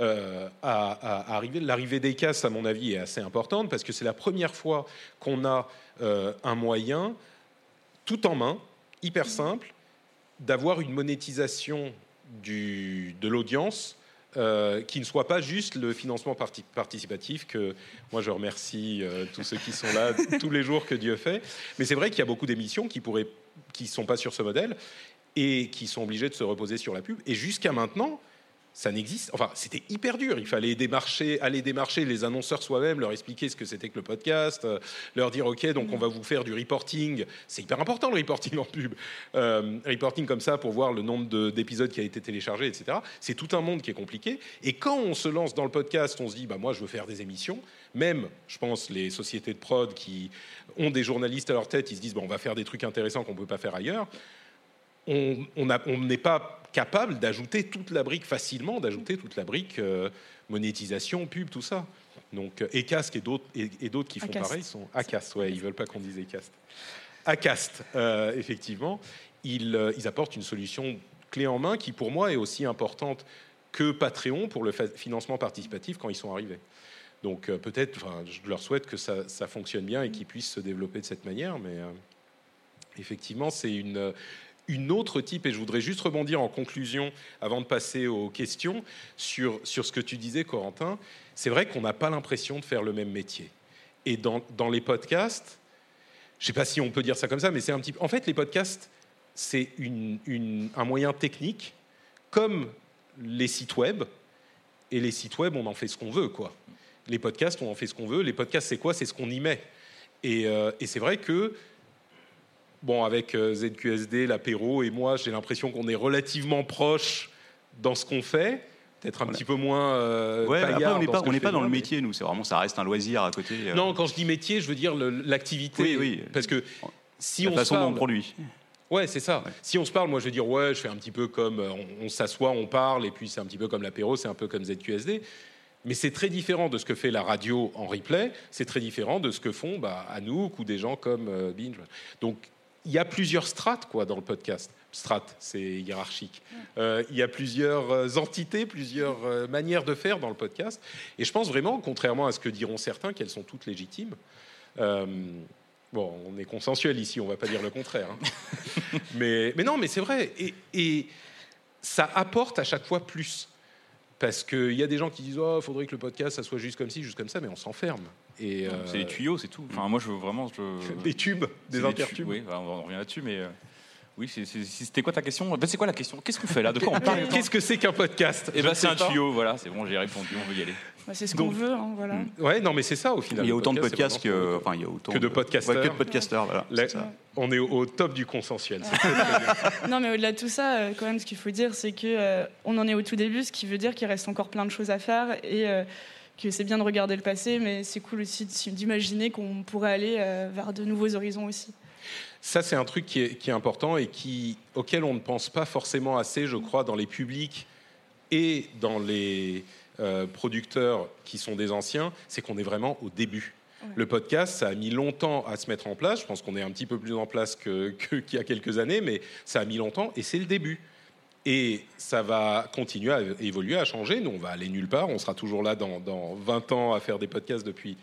euh, à, à arriver. L'arrivée des casses, à mon avis, est assez importante parce que c'est la première fois qu'on a euh, un moyen tout en main, hyper simple, d'avoir une monétisation du, de l'audience. euh, qui ne soit pas juste le financement parti- participatif que moi je remercie euh, tous ceux qui sont là tous les jours que Dieu fait mais c'est vrai qu'il y a beaucoup d'émissions qui pourraient qui sont pas sur ce modèle et qui sont obligés de se reposer sur la pub. Et jusqu'à maintenant, ça n'existe. Enfin, c'était hyper dur. Il fallait démarcher, aller démarcher les annonceurs soi-même, leur expliquer ce que c'était que le podcast, euh, leur dire OK, donc on va vous faire du reporting. C'est hyper important le reporting en pub. Euh, reporting comme ça pour voir le nombre de- d'épisodes qui a été téléchargé, etc. C'est tout un monde qui est compliqué. Et quand on se lance dans le podcast, on se dit bah moi je veux faire des émissions. Même, je pense, les sociétés de prod qui ont des journalistes à leur tête, ils se disent bon, on va faire des trucs intéressants qu'on peut pas faire ailleurs on n'est pas capable d'ajouter toute la brique facilement, d'ajouter toute la brique euh, monétisation, pub, tout ça. Donc euh, Ecast et d'autres et, et d'autres qui font Acast. pareil sont Acast, ouais, ils veulent pas qu'on dise Ecast. Acast, euh, effectivement, ils, euh, ils apportent une solution clé en main qui pour moi est aussi importante que Patreon pour le financement participatif quand ils sont arrivés. Donc euh, peut-être, je leur souhaite que ça, ça fonctionne bien et qu'ils puissent se développer de cette manière, mais euh, effectivement, c'est une, une autre type, et je voudrais juste rebondir en conclusion, avant de passer aux questions, sur, sur ce que tu disais, Corentin. C'est vrai qu'on n'a pas l'impression de faire le même métier. Et dans, dans les podcasts, je ne sais pas si on peut dire ça comme ça, mais c'est un petit. En fait, les podcasts, c'est une- un moyen technique, comme les sites web. Et les sites web, on en fait ce qu'on veut, quoi. Les podcasts, on en fait ce qu'on veut. Les podcasts, c'est quoi? C'est ce qu'on y met. Et, euh, et c'est vrai que bon, avec euh, ZQSD, l'apéro et moi, j'ai l'impression qu'on est relativement proches dans ce qu'on fait. Peut-être un petit peu moins. euh, Ouais, après, on n'est pas, on dans le moi, métier, nous. C'est vraiment, ça reste un loisir à côté. euh, Non, quand je dis métier, je veux dire l'activité. Oui, oui. Parce que si la on façon se dont on parle, produit. Ouais, c'est ça. Si on se parle, moi je vais dire ouais, je fais un petit peu comme euh, on, on s'assoit, on parle, et puis c'est un petit peu comme l'apéro, c'est un peu comme ZQSD. Mais c'est très différent de ce que fait la radio en replay. C'est très différent de ce que font bah, Anouk ou des gens comme euh, Binge. Donc il y a plusieurs strates quoi dans le podcast. Strates, c'est hiérarchique. Euh, il y a plusieurs euh, entités, plusieurs euh, manières de faire dans le podcast. Et je pense vraiment, contrairement à ce que diront certains, qu'elles sont toutes légitimes. Euh, bon, on est consensuel ici, on va pas dire le contraire. hein. mais, mais non, mais c'est vrai. Et, et ça apporte à chaque fois plus. Parce qu'il y a des gens qui disent Oh, il faudrait que le podcast, ça soit juste comme ci, juste comme ça, mais on s'enferme. Et, C'est euh, des tuyaux, c'est tout. Enfin, moi, je veux vraiment. Je... Des tubes, des tu- intertubes. Oui, bah, on revient là-dessus, mais. euh, Oui, c'était quoi ta question? Ben, C'est quoi la question? Qu'est-ce qu'on fait là? De quoi on parle? Qu'est-ce que c'est qu'un podcast? Eh ben, c'est un pas. tuyau, voilà, c'est bon, j'ai répondu, on veut y aller. Bah, c'est ce qu'on veut, hein, voilà. Ouais, non, mais c'est ça au final. Il y a autant de podcast, podcasts que, enfin, il y a autant que de podcasteurs. Ouais, que de podcasteurs, voilà. Là, on est au, au top du consensuel. Non, mais au-delà de tout ça, euh, quand même, ce qu'il faut dire, c'est que euh, on en est au tout début, ce qui veut dire qu'il reste encore plein de choses à faire et euh, que c'est bien de regarder le passé, mais c'est cool aussi d'imaginer qu'on pourrait aller euh, vers de nouveaux horizons aussi. Ça, c'est un truc qui est, qui est important et qui, auquel on ne pense pas forcément assez, je crois, dans les publics et dans les euh, producteurs qui sont des anciens, c'est qu'on est vraiment au début. Ouais. Le podcast, ça a mis longtemps à se mettre en place. Je pense qu'on est un petit peu plus en place que- que- qu'il y a quelques années, mais ça a mis longtemps et c'est le début. Et ça va continuer à évoluer, à changer. Nous, on va aller nulle part. On sera toujours là dans, dans 20 ans à faire des podcasts depuis.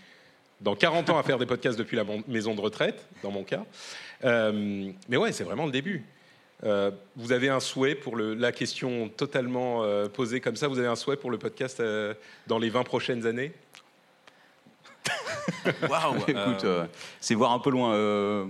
Dans 40 ans à faire des podcasts depuis la maison de retraite, dans mon cas. Euh, mais ouais, c'est vraiment le début. Euh, vous avez un souhait pour le, la question totalement euh, posée comme ça? Vous avez un souhait pour le podcast euh, dans les 20 prochaines années? Waouh Écoute, euh, c'est voir un peu loin.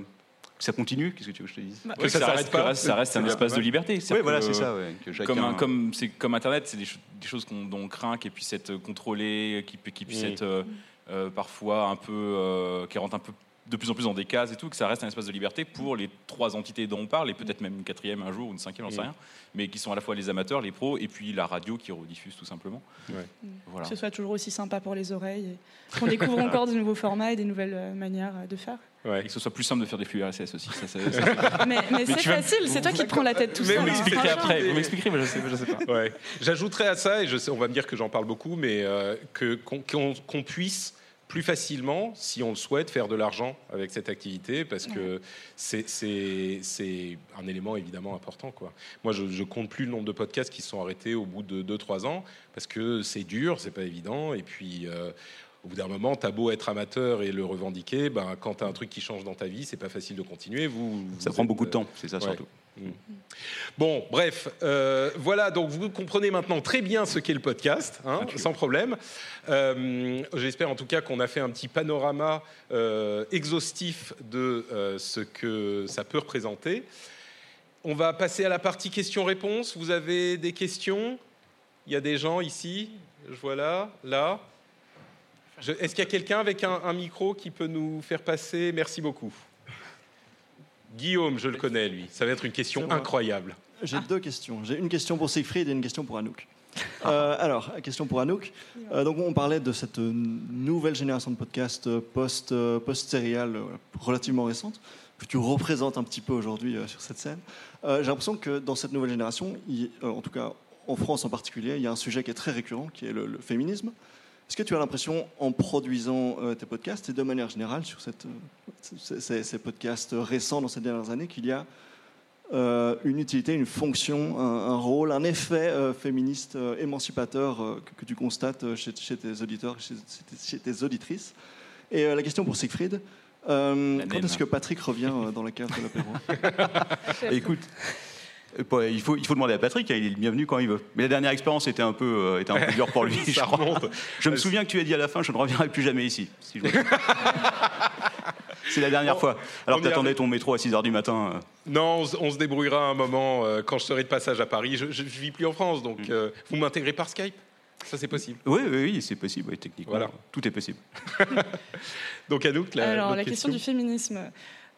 Que ça continue Qu'est-ce que tu veux que je te dise Bah, que ça ça, s'arrête reste, pas, que ça reste un espace de liberté. Oui, voilà, que- c'est ça. Ouais, que Comme, un- comme, c'est comme Internet, c'est des, cho- des choses qu'on, dont on craint qu'elles puissent être contrôlées, qui, pu- qui puissent Mm. être euh, euh, parfois un peu, euh, qui rentrent un peu de plus en plus dans des cases et tout, que ça reste un espace de liberté pour les trois entités dont on parle, et peut-être même une quatrième un jour ou une cinquième, j'en sais rien, mais qui sont à la fois les amateurs, les pros, et puis la radio qui rediffuse tout simplement. Ouais. Voilà. Que ce soit toujours aussi sympa pour les oreilles qu'on découvre encore de nouveaux formats et des nouvelles euh, manières euh, de faire. Ouais. Et que ce soit plus simple de faire des flux RSS aussi. Ça, ça- ça- Mais, mais c'est facile, c'est toi qui te prends la tête tout Mais seul. vous hein, m'expliquez franchement. après, vous m'expliquerez, mais je sais, je sais pas. Ouais. J'ajouterais à ça, et je sais, on va me dire que j'en parle beaucoup, mais euh, qu'on puisse plus facilement, si on le souhaite, faire de l'argent avec cette activité, parce que c'est, un élément évidemment important. Quoi. Moi, je, je compte plus le nombre de podcasts qui se sont arrêtés au bout de 2-3 ans, parce que c'est dur, c'est pas évident, et puis... euh, au bout d'un moment, t'as beau être amateur et le revendiquer, ben, quand tu as un truc qui change dans ta vie, c'est pas facile de continuer. Vous, Ça vous prend êtes, beaucoup de euh, temps, c'est ça ouais. surtout. Bon, bref, euh, voilà, donc vous comprenez maintenant très bien ce qu'est le podcast, hein, sans problème. Euh, J'espère en tout cas qu'on a fait un petit panorama euh, exhaustif de ce que ça peut représenter. On va passer à la partie questions-réponses. Vous avez des questions? Il y a des gens ici, je vois là, là. Est-ce qu'il y a quelqu'un avec un, un micro qui peut nous faire passer? Merci beaucoup. Guillaume, je le connais, lui. Ça va être une question incroyable. J'ai deux questions. J'ai une question pour Siegfried et une question pour Anouk. Euh, alors, question pour Anouk. Euh, donc, on parlait de cette nouvelle génération de podcasts post, euh, post-sérial euh, relativement récente, que tu représentes un petit peu aujourd'hui euh, sur cette scène. J'ai l'impression que dans cette nouvelle génération, il- en tout cas en France en particulier, il y a un sujet qui est très récurrent, qui est le, le féminisme. Est-ce que tu as l'impression, en produisant euh, tes podcasts et de manière générale sur cette, euh, ces- podcasts récents dans ces dernières années, qu'il y a euh, une utilité, une fonction, un, un rôle, un effet euh, féministe euh, émancipateur euh, que, que tu constates chez, chez tes auditeurs, chez, chez tes- chez tes auditrices? Et euh, la question pour Siegfried, euh, quand est-ce que Patrick revient euh, dans la cave de l'apéro? Écoute, il faut, il faut demander à Patrick, hein, il est le bienvenu quand il veut. Mais la dernière expérience était un peu, euh, était un peu dure pour lui, je Ça crois. remonte. Je me souviens que tu as dit à la fin, je ne reviendrai plus jamais ici. si je. C'est la dernière fois. Alors que y t'attendais arrive. ton métro à 6h du matin. euh. Non, on, se- on se débrouillera un moment euh, quand je serai de passage à Paris. Je, je vis plus en France, donc Mm. euh, vous m'intégrez par Skype? Ça, c'est possible. Oui, oui, oui, c'est possible, oui, techniquement. Voilà. Tout est possible. Donc, Anouk, la, alors, la question du féminisme.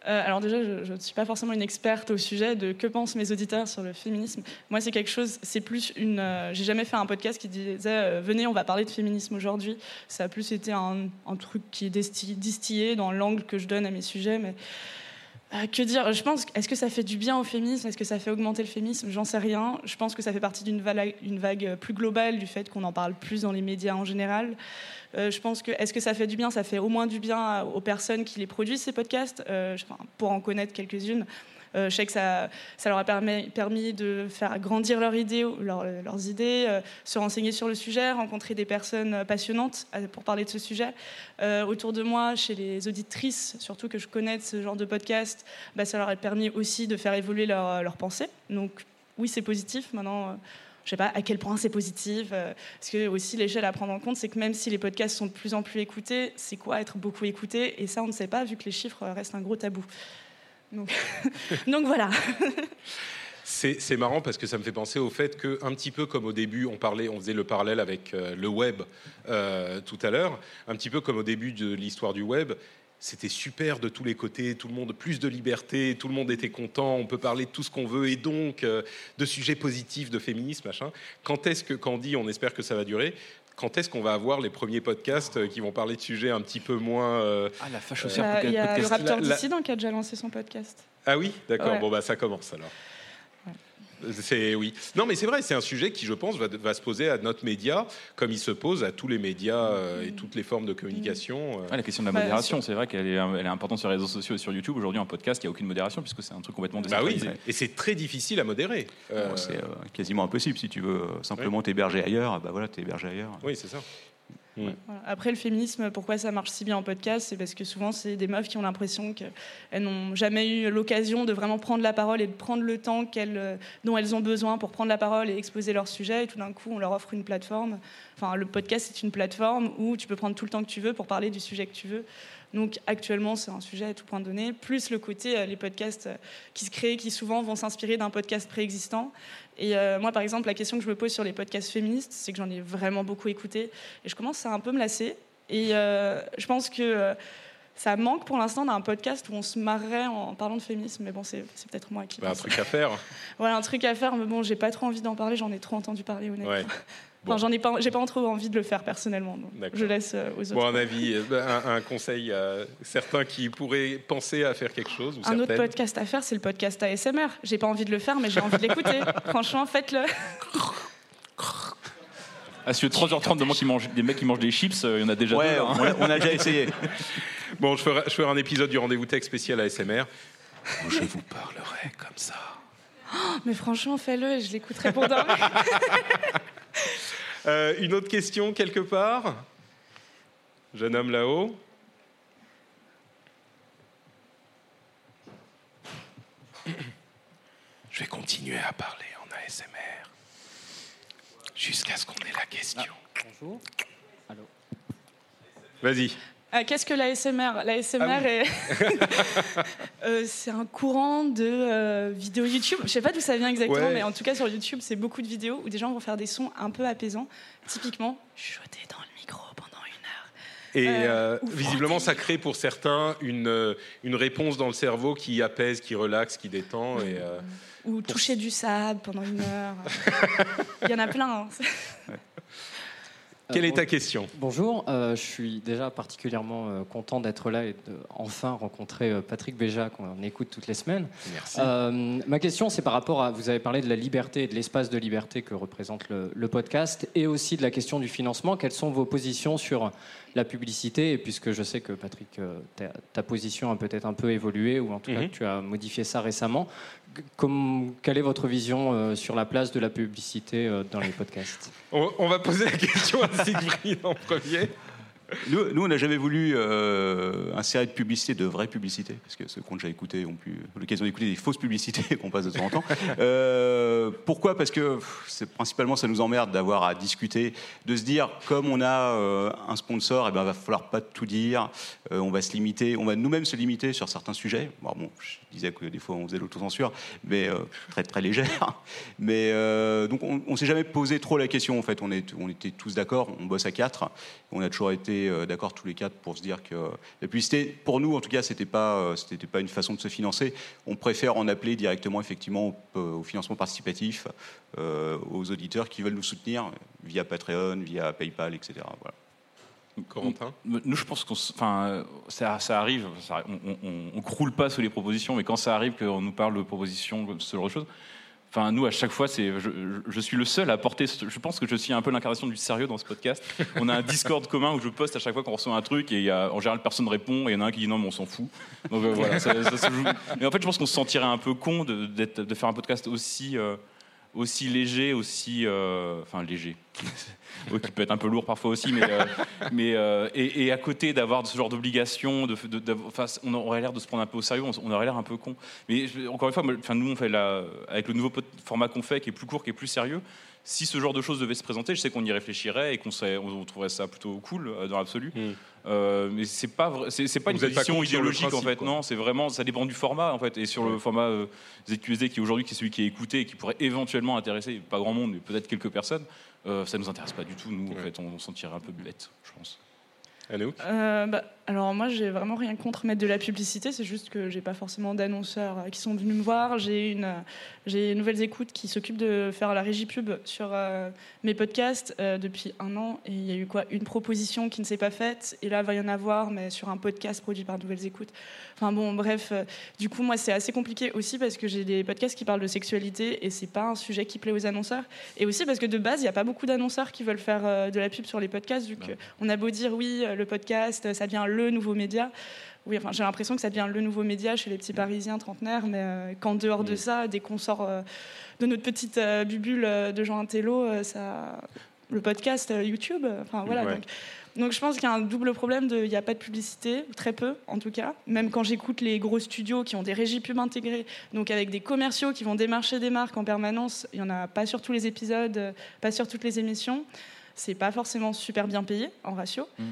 Euh, alors déjà, je ne suis pas forcément une experte au sujet de que pensent mes auditeurs sur le féminisme. Moi, c'est quelque chose, c'est plus une... euh, J'ai jamais fait un podcast qui disait euh, venez, on va parler de féminisme aujourd'hui ». Ça a plus été un, un truc qui est distillé dans l'angle que je donne à mes sujets, mais... euh, que dire? Je pense, est-ce que ça fait du bien au féminisme? Est-ce que ça fait augmenter le féminisme? J'en sais rien. Je pense que ça fait partie d'une vague, plus globale du fait qu'on en parle plus dans les médias en général. Euh, je pense que est-ce que ça fait du bien? Ça fait au moins du bien aux personnes qui les produisent ces podcasts, euh, pour en connaître quelques-unes. Euh, je sais que ça, leur a permis, de faire grandir leurs idées, leurs, leurs idées euh, se renseigner sur le sujet, rencontrer des personnes passionnantes euh, pour parler de ce sujet. Autour de moi, chez les auditrices, surtout que je connais de ce genre de podcast, bah, ça leur a permis aussi de faire évoluer leur, leur pensée. Donc oui, c'est positif. Maintenant, je sais pas à quel point c'est positif. parce que aussi l'échelle à prendre en compte, c'est que même si les podcasts sont de plus en plus écoutés, c'est quoi être beaucoup écouté? Et ça, on ne sait pas vu que les chiffres restent un gros tabou. Donc, voilà. C'est marrant parce que ça me fait penser au fait que, un petit peu comme au début, on parlait, on faisait le parallèle avec euh, le web euh, tout à l'heure, un petit peu comme au début de l'histoire du web. C'était super de tous les côtés, tout le monde plus de liberté, tout le monde était content, on peut parler de tout ce qu'on veut et donc euh, de sujets positifs, de féminisme, machin. Quand est-ce que, quand on espère que ça va durer, quand est-ce qu'on va avoir les premiers podcasts euh, qui vont parler de sujets un petit peu moins euh, Ah, la fâche Bah, Il y a le Raptor La- la- Dissident qui a déjà lancé son podcast. Ah oui, d'accord. Ouais. Bon bah ça commence alors. C'est oui. Non mais c'est vrai, c'est un sujet qui je pense va, va se poser à notre média comme il se pose à tous les médias euh, et toutes les formes de communication. euh. Ouais, la question de la Bah, modération, c'est vrai qu'elle est, elle est importante sur les réseaux sociaux et sur YouTube. Aujourd'hui, en podcast, il n'y a aucune modération puisque c'est un truc complètement Bah oui, décentralisé. et c'est très difficile à modérer. Euh, Bon, c'est euh, quasiment impossible si tu veux euh, simplement t'héberger ailleurs. Bah voilà, t'es hébergé ailleurs. Oui, c'est ça. Après, le féminisme, pourquoi ça marche si bien en podcast C'est parce que souvent, c'est des meufs qui ont l'impression qu'elles n'ont jamais eu l'occasion de vraiment prendre la parole et de prendre le temps euh, dont elles ont besoin pour prendre la parole et exposer leur sujet. Et tout d'un coup, on leur offre une plateforme. Enfin, le podcast, c'est une plateforme où tu peux prendre tout le temps que tu veux pour parler du sujet que tu veux. Donc, actuellement, c'est un sujet à tout point donné. Plus le côté, euh, les podcasts euh, qui se créent, qui souvent vont s'inspirer d'un podcast préexistant. Et euh, moi, par exemple, la question que je me pose sur les podcasts féministes, c'est que j'en ai vraiment beaucoup écouté. Et je commence à un peu me lasser. Et euh, je pense que ça manque pour l'instant d'un podcast où on se marrerait en parlant de féminisme. Mais bon, c'est c'est peut-être moi qui Bah, un truc à faire. Voilà, un truc à faire. Mais bon, j'ai pas trop envie d'en parler. J'en ai trop entendu parler, honnêtement. Ouais. Enfin, j'en ai pas, j'ai pas trop envie de le faire personnellement. donc je laisse euh, aux autres. Bon, un avis, euh, un, un conseil à certains qui pourraient penser à faire quelque chose ou un autre podcast à faire, c'est le podcast ASMR. J'ai pas envie de le faire, mais j'ai envie de l'écouter. Franchement, faites-le. Ah, sur 3h30 de mecs qui mangent, des mecs qui mangent des chips, euh, il y en a déjà Ouais, deux. hein. on, a, on a déjà essayé. Bon, je ferai, je ferai un épisode du rendez-vous tech spécial ASMR. où je vous parlerai comme ça. Mais franchement, fais-le et je l'écouterai pour. Euh, une autre question quelque part? Jeune homme là-haut continuer à parler en ASMR jusqu'à ce qu'on ait la question. Bonjour. Allô. Vas-y. Ah, Qu'est-ce que l'ASMR L'ASMR, Ah oui. est... Euh, c'est un courant de euh, vidéos YouTube. Je sais pas d'où ça vient exactement, Ouais. mais en tout cas sur YouTube, c'est beaucoup de vidéos où des gens vont faire des sons un peu apaisants. Typiquement, chuchoter dans le micro pendant une heure. Et Euh, euh, visiblement, ça crée pour certains une, euh, une réponse dans le cerveau qui apaise, qui relaxe, qui détend. Et, euh, Ou toucher du sable pendant une heure. Il y en a plein. hein. Quelle est ta question? Bonjour, euh, je suis déjà particulièrement euh, content d'être là et de enfin rencontrer euh, Patrick Béja qu'on écoute toutes les semaines. Merci. Ma question, c'est par rapport à, vous avez parlé de la liberté et de l'espace de liberté que représente le, le podcast et aussi de la question du financement. Quelles sont vos positions sur la publicité? Et puisque je sais que Patrick, ta, ta position a peut-être un peu évolué ou en tout cas Mhm. que tu as modifié ça récemment, comme, quelle est votre vision euh, sur la place de la publicité euh, dans les podcasts? On, on va poser la question à Siegfried en premier. Nous, nous, on n'a jamais voulu euh, insérer de publicité, de vraie publicité, parce que ceux qui ont déjà écouté ont pu l'occasion d'écouter des fausses publicités qu'on passe de temps en temps. Euh, pourquoi? Parce que pff, principalement, ça nous emmerde d'avoir à discuter, de se dire, comme on a euh, un sponsor, il ben, va falloir pas tout dire, euh, on va se limiter, on va nous-mêmes se limiter sur certains sujets. Bon, bon, je disais que des fois on faisait l'autocensure, mais euh, très très légère. Mais euh, donc on, on s'est jamais posé trop la question. En fait, on, est, on était tous d'accord. On bosse à quatre. On a toujours été euh, d'accord tous les quatre pour se dire que la publicité, pour nous en tout cas, c'était pas c'était pas une façon de se financer. On préfère en appeler directement effectivement au, au financement participatif aux auditeurs qui veulent nous soutenir via Patreon, via PayPal, etc. Voilà. Corentin Nous, je pense qu'on, ça, arrive. on, on croule pas sous les propositions, mais quand ça arrive qu'on nous parle de propositions, ce genre de choses. Enfin, nous, à chaque fois, c'est, je, suis le seul à porter. Je pense que je suis un peu l'incarnation du sérieux dans ce podcast. On a un Discord commun où je poste à chaque fois qu'on reçoit un truc et en général personne répond et il y en a un qui dit non mais on s'en fout. Euh. Mais en fait, je pense qu'on se sentirait un peu con de faire un podcast aussi, euh, aussi léger, aussi, euh, enfin léger. Qui peut être un peu lourd parfois aussi, mais, euh, mais euh, et, à côté d'avoir ce genre d'obligation, de, on aurait l'air de se prendre un peu au sérieux, on, aurait l'air un peu con. Mais encore une fois, enfin, nous on fait la, avec le nouveau format qu'on fait, qui est plus court, qui est plus sérieux. Si ce genre de choses devait se présenter, je sais qu'on y réfléchirait et qu'on serait- on, trouverait ça plutôt cool euh, dans l'absolu. Mm. Euh, mais c'est pas vrai- c'est, pas Vous une pas position idéologique en fait. quoi. Non, c'est vraiment ça dépend du format en fait. Et sur le format euh, ZQSD qui aujourd'hui qui est celui qui est écouté et qui pourrait éventuellement intéresser pas grand monde, mais peut-être quelques personnes, euh, ça nous intéresse pas du tout. Nous, en fait, on, on s'en tirait un peu bête, je pense. Anouk Euh, bah, alors moi, j'ai vraiment rien contre mettre de la publicité. C'est juste que j'ai pas forcément d'annonceurs euh, qui sont venus me voir. J'ai une, euh, j'ai Nouvelles Écoutes qui s'occupe de faire la régie pub sur euh, mes podcasts euh, depuis un an. Et il y a eu quoi? Une proposition qui ne s'est pas faite. Et là, il va y en avoir, mais sur un podcast produit par Nouvelles Écoutes. Enfin bon, bref. euh, du coup, moi, c'est assez compliqué aussi parce que j'ai des podcasts qui parlent de sexualité et c'est pas un sujet qui plaît aux annonceurs. Et aussi parce que de base, il n'y a pas beaucoup d'annonceurs qui veulent faire de la pub sur les podcasts, vu qu'on a beau dire oui, le podcast, ça devient le nouveau média. Oui, enfin, j'ai l'impression que ça devient le nouveau média chez les petits Parisiens trentenaires, mais euh, qu'en dehors de ça, dès qu'on sort euh, de notre petite euh, bulle euh, de gens intello, ça, le podcast, YouTube, enfin voilà. Ouais. Donc, donc je pense qu'il y a un double problème de, il n'y a pas de publicité, très peu en tout cas. Même quand j'écoute les gros studios qui ont des régies pub intégrées, donc avec des commerciaux qui vont démarcher des marques en permanence, il n'y en a pas sur tous les épisodes, pas sur toutes les émissions. C'est pas forcément super bien payé en ratio, Mm.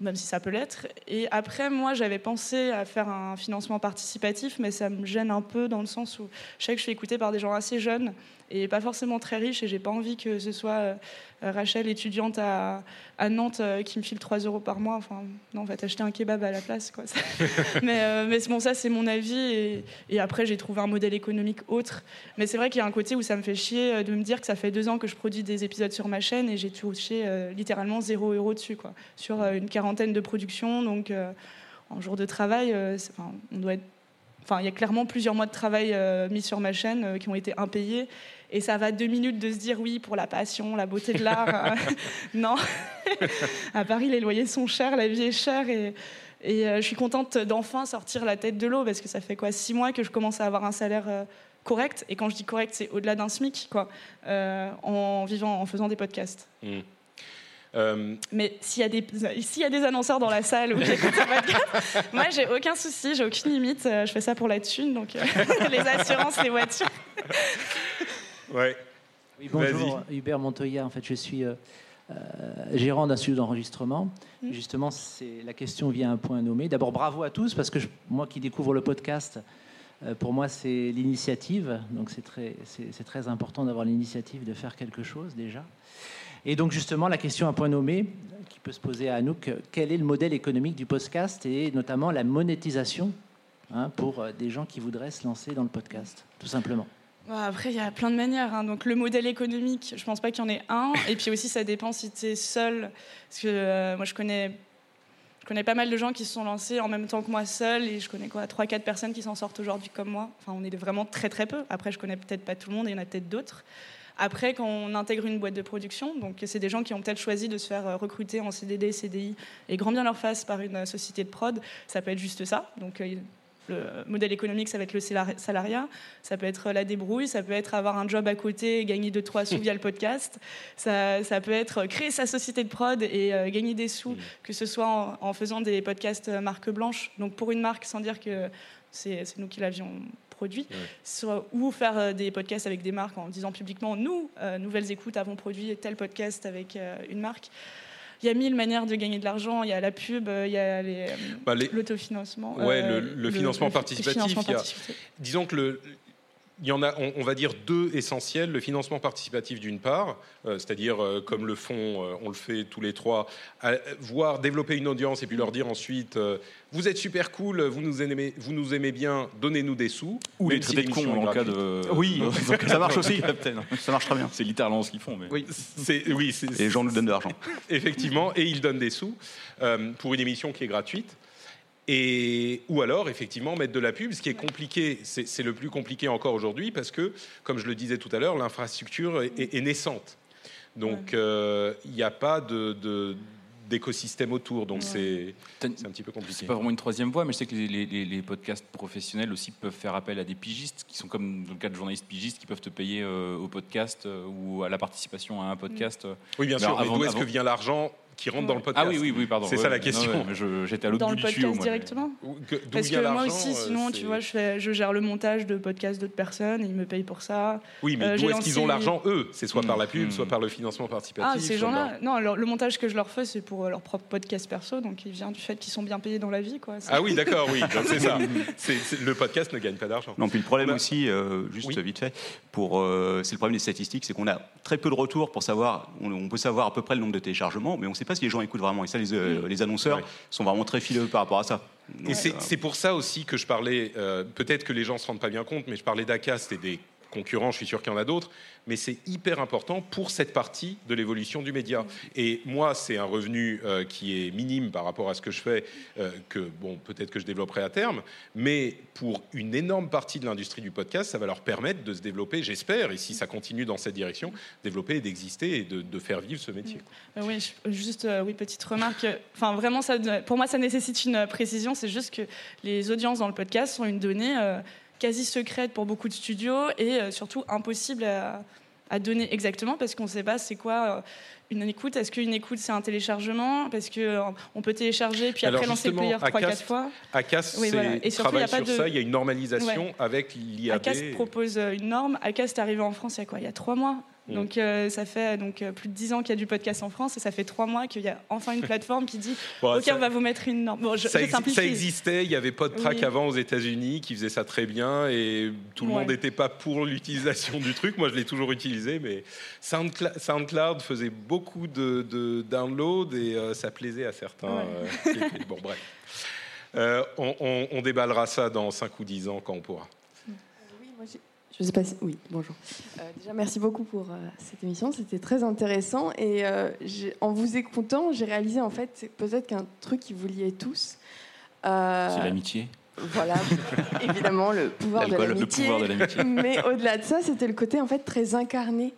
Même si ça peut l'être. Et après, moi, j'avais pensé à faire un financement participatif, mais ça me gêne un peu dans le sens où je sais que je suis écoutée par des gens assez jeunes et pas forcément très riches, et j'ai pas envie que ce soit euh, Rachel, étudiante à, à Nantes, euh, qui me file 3 euros par mois. Enfin, non, on va t'acheter un kebab à la place. Quoi. mais euh, mais bon, ça, c'est mon avis. Et, et après, j'ai trouvé un modèle économique autre. Mais c'est vrai qu'il y a un côté où ça me fait chier de me dire que ça fait deux ans que je produis des épisodes sur ma chaîne et j'ai touché littéralement 0 euros dessus, quoi, sur une quarantaine de productions. Donc, en jour de travail, enfin, on doit être Enfin, il y a clairement plusieurs mois de travail euh, mis sur ma chaîne euh, qui ont été impayés. Et ça va deux minutes de se dire oui pour la passion, la beauté de l'art. euh, non. à Paris, les loyers sont chers, la vie est chère. Et, je suis contente d'enfin sortir la tête de l'eau parce que ça fait quoi six mois que je commence à avoir un salaire correct. Et quand je dis correct, c'est au-delà d'un SMIC, quoi, en vivant, en faisant des podcasts. Hmm. Euh, Mais s'il y, a des- s'il y a des annonceurs dans la salle où j'écoute ce podcast, moi j'ai aucun souci, j'ai aucune limite. euh, Je fais ça pour la thune, donc euh, les assurances, les voitures. ouais. Oui, bonjour, Hubert Montoya. En fait, je suis euh, euh, gérant d'un studio d'enregistrement. Mm. Justement, c'est la question vient à un point nommé. D'abord, bravo à tous, parce que je- moi qui découvre le podcast, euh, pour moi, c'est l'initiative. Donc, c'est très, c'est, c'est très important d'avoir l'initiative de faire quelque chose déjà. Et donc, justement, la question à point nommé qui peut se poser à Anouk quel est le modèle économique du podcast et notamment la monétisation hein, pour euh, des gens qui voudraient se lancer dans le podcast, tout simplement? Bon, Après, il y a plein de manières. hein. Donc, le modèle économique, je pense pas qu'il y en ait un. Et puis aussi, ça dépend si tu es seul. Parce que euh, moi, je connais, je connais pas mal de gens qui se sont lancés en même temps que moi seul. Et je connais quoi 3-4 personnes qui s'en sortent aujourd'hui comme moi. Enfin, on est vraiment très très peu. Après, je connais peut-être pas tout le monde et il y en a peut-être d'autres. Après, quand on intègre une boîte de production, donc c'est des gens qui ont peut-être choisi de se faire euh, recruter en CDD, CDI et grand bien leur face par une euh, société de prod, ça peut être juste ça. Donc euh, le modèle économique, ça va être le salari- salariat, ça peut être la débrouille, ça peut être avoir un job à côté et gagner 2-3 sous via le podcast, ça, ça peut être créer sa société de prod et euh, gagner des sous, que ce soit en, en faisant des podcasts marque blanche, donc pour une marque sans dire que c'est nous qui l'avions produit, soit- ou faire euh, des podcasts avec des marques en disant publiquement nous, euh, Nouvelles Écoutes, avons produit tel podcast avec euh, une marque. Il y a mille manières de gagner de l'argent. Il y a la pub, il y a Bah, les- l'autofinancement. Ouais, euh, le, le financement le a- participatif. disons que le, il y en a, on, on va dire deux essentiels. Le financement participatif d'une part, euh, c'est-à-dire euh, comme le font, euh, on le fait tous les trois, à- voir développer une audience et puis leur dire ensuite, euh, vous êtes super cool, vous nous aimez, vous nous aimez bien, donnez-nous des sous. Ou les si traiter de l'émission cons en cas de. Oui, ça marche aussi, Captain. Ça marche très bien. C'est littéralement ce qu'ils font. Mais... Oui. C'est, oui, c'est, Et les gens nous donnent de l'argent. effectivement, et ils donnent des sous euh, pour une émission qui est gratuite. Et, ou alors, effectivement, mettre de la pub, ce qui est compliqué, c'est le plus compliqué encore aujourd'hui, parce que, comme je le disais tout à l'heure, l'infrastructure est, est- est naissante. Donc, euh, il n'y a pas de- de- d'écosystème autour, donc c'est T'as- c'est un petit peu compliqué. C'est pas vraiment une troisième voie, mais je sais que les, les- les- les podcasts professionnels aussi peuvent faire appel à des pigistes, qui sont comme dans le cas de journalistes pigistes, qui peuvent te payer euh, au podcast euh, ou à la participation à un podcast. Oui, bien sûr, Alors, mais d'où est-ce que vient l'argent qui rentre dans le podcast Ah oui, oui, oui, pardon. C'est Ouais, ça la question. ouais, J'étais à l'autre Dans bout le du tuyau. podcast moi, mais- directement que- Parce vient que moi aussi, euh, sinon, c'est- tu vois, je, fais, je gère le montage de podcasts d'autres personnes, ils me payent pour ça. Oui, mais Euh, d'où est-ce qu'ils ont l'argent, eux? C'est soit par la pub, Mm. soit par le financement participatif. Ah, ces gens-là, non, alors, le montage que je leur fais, c'est pour euh, leur propre podcast perso, donc il vient du fait qu'ils sont bien payés dans la vie. Quoi. C'est- Ah oui, d'accord, oui, donc c'est ça. C'est- c'est- le podcast ne gagne pas d'argent. Non, puis le problème aussi, euh, juste oui. vite fait, pour, euh, c'est le problème des statistiques, c'est qu'on a très peu de retours pour savoir, on, on peut savoir à peu près le nombre de téléchargements, mais on ne sait pas si les gens écoutent vraiment. Et ça, les, euh, les annonceurs Ouais. sont vraiment très fileux par rapport à ça. Et Donc, euh, c'est pour ça aussi que je parlais, euh, peut-être que les gens ne se rendent pas bien compte, mais je parlais d'Acast et des concurrents, je suis sûr qu'il y en a d'autres, mais c'est hyper important pour cette partie de l'évolution du média. Et moi, c'est un revenu euh, qui est minime par rapport à ce que je fais, euh, que bon, peut-être que je développerai à terme, mais pour une énorme partie de l'industrie du podcast, ça va leur permettre de se développer, j'espère, et si ça continue dans cette direction, développer et d'exister et de, de faire vivre ce métier. Euh, Oui, juste euh, oui, petite remarque. Enfin, vraiment, ça, pour moi, ça nécessite une précision. C'est juste que les audiences dans le podcast sont une donnée quasi secrète pour beaucoup de studios et euh, surtout impossible à, à donner exactement parce qu'on ne sait pas c'est quoi. euh, une écoute, est-ce qu'une écoute c'est un téléchargement? Parce que euh, on peut télécharger puis après lancer le player 3-4 Acast- fois. Acast Oui, voilà. Et surtout, il y a travaille pas sur de- ça, il y a une normalisation Ouais. avec l'IAB. Acast propose une norme. Acast est arrivé en France il y a quoi? Il y a trois mois. Mm. Donc euh, ça fait donc euh, plus de dix ans qu'il y a du podcast en France et ça fait trois mois qu'il y a enfin une plateforme qui dit Bon, ok ça- on va vous mettre une norme. Bon, je, ça, je exi- simplifie. ça existait, il y avait PodTrack Oui. avant aux États-Unis qui faisait ça très bien et tout le Ouais. monde n'était pas pour l'utilisation du truc. Moi, je l'ai toujours utilisé, mais SoundCloud faisait beaucoup de, de downloads et euh, ça plaisait à certains. Ouais. euh, bon, bref. Euh, on, on- on déballera ça dans 5 ou 10 ans quand on pourra. Oui, moi, j'ai- je sais pas si... Oui, bonjour. Euh, déjà, merci beaucoup pour euh, cette émission. C'était très intéressant. Et euh, en vous écoutant, j'ai réalisé en fait peut-être qu'un truc qui vous liait tous. euh, C'est l'amitié. Voilà, évidemment, le pouvoir de L'alcool, le l'amitié. pouvoir de l'amitié. Mais au-delà de ça, c'était le côté en fait très incarné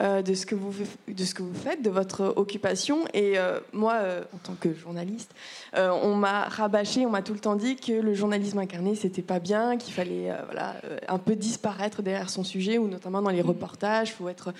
euh, de, ce que vous, de ce que vous faites, de votre occupation. Et euh, moi, euh, en tant que journaliste, on m'a rabâché, on m'a tout le temps dit que le journalisme incarné, c'était pas bien, qu'il fallait voilà, un peu disparaître derrière son sujet, ou notamment dans les reportages. Faut être,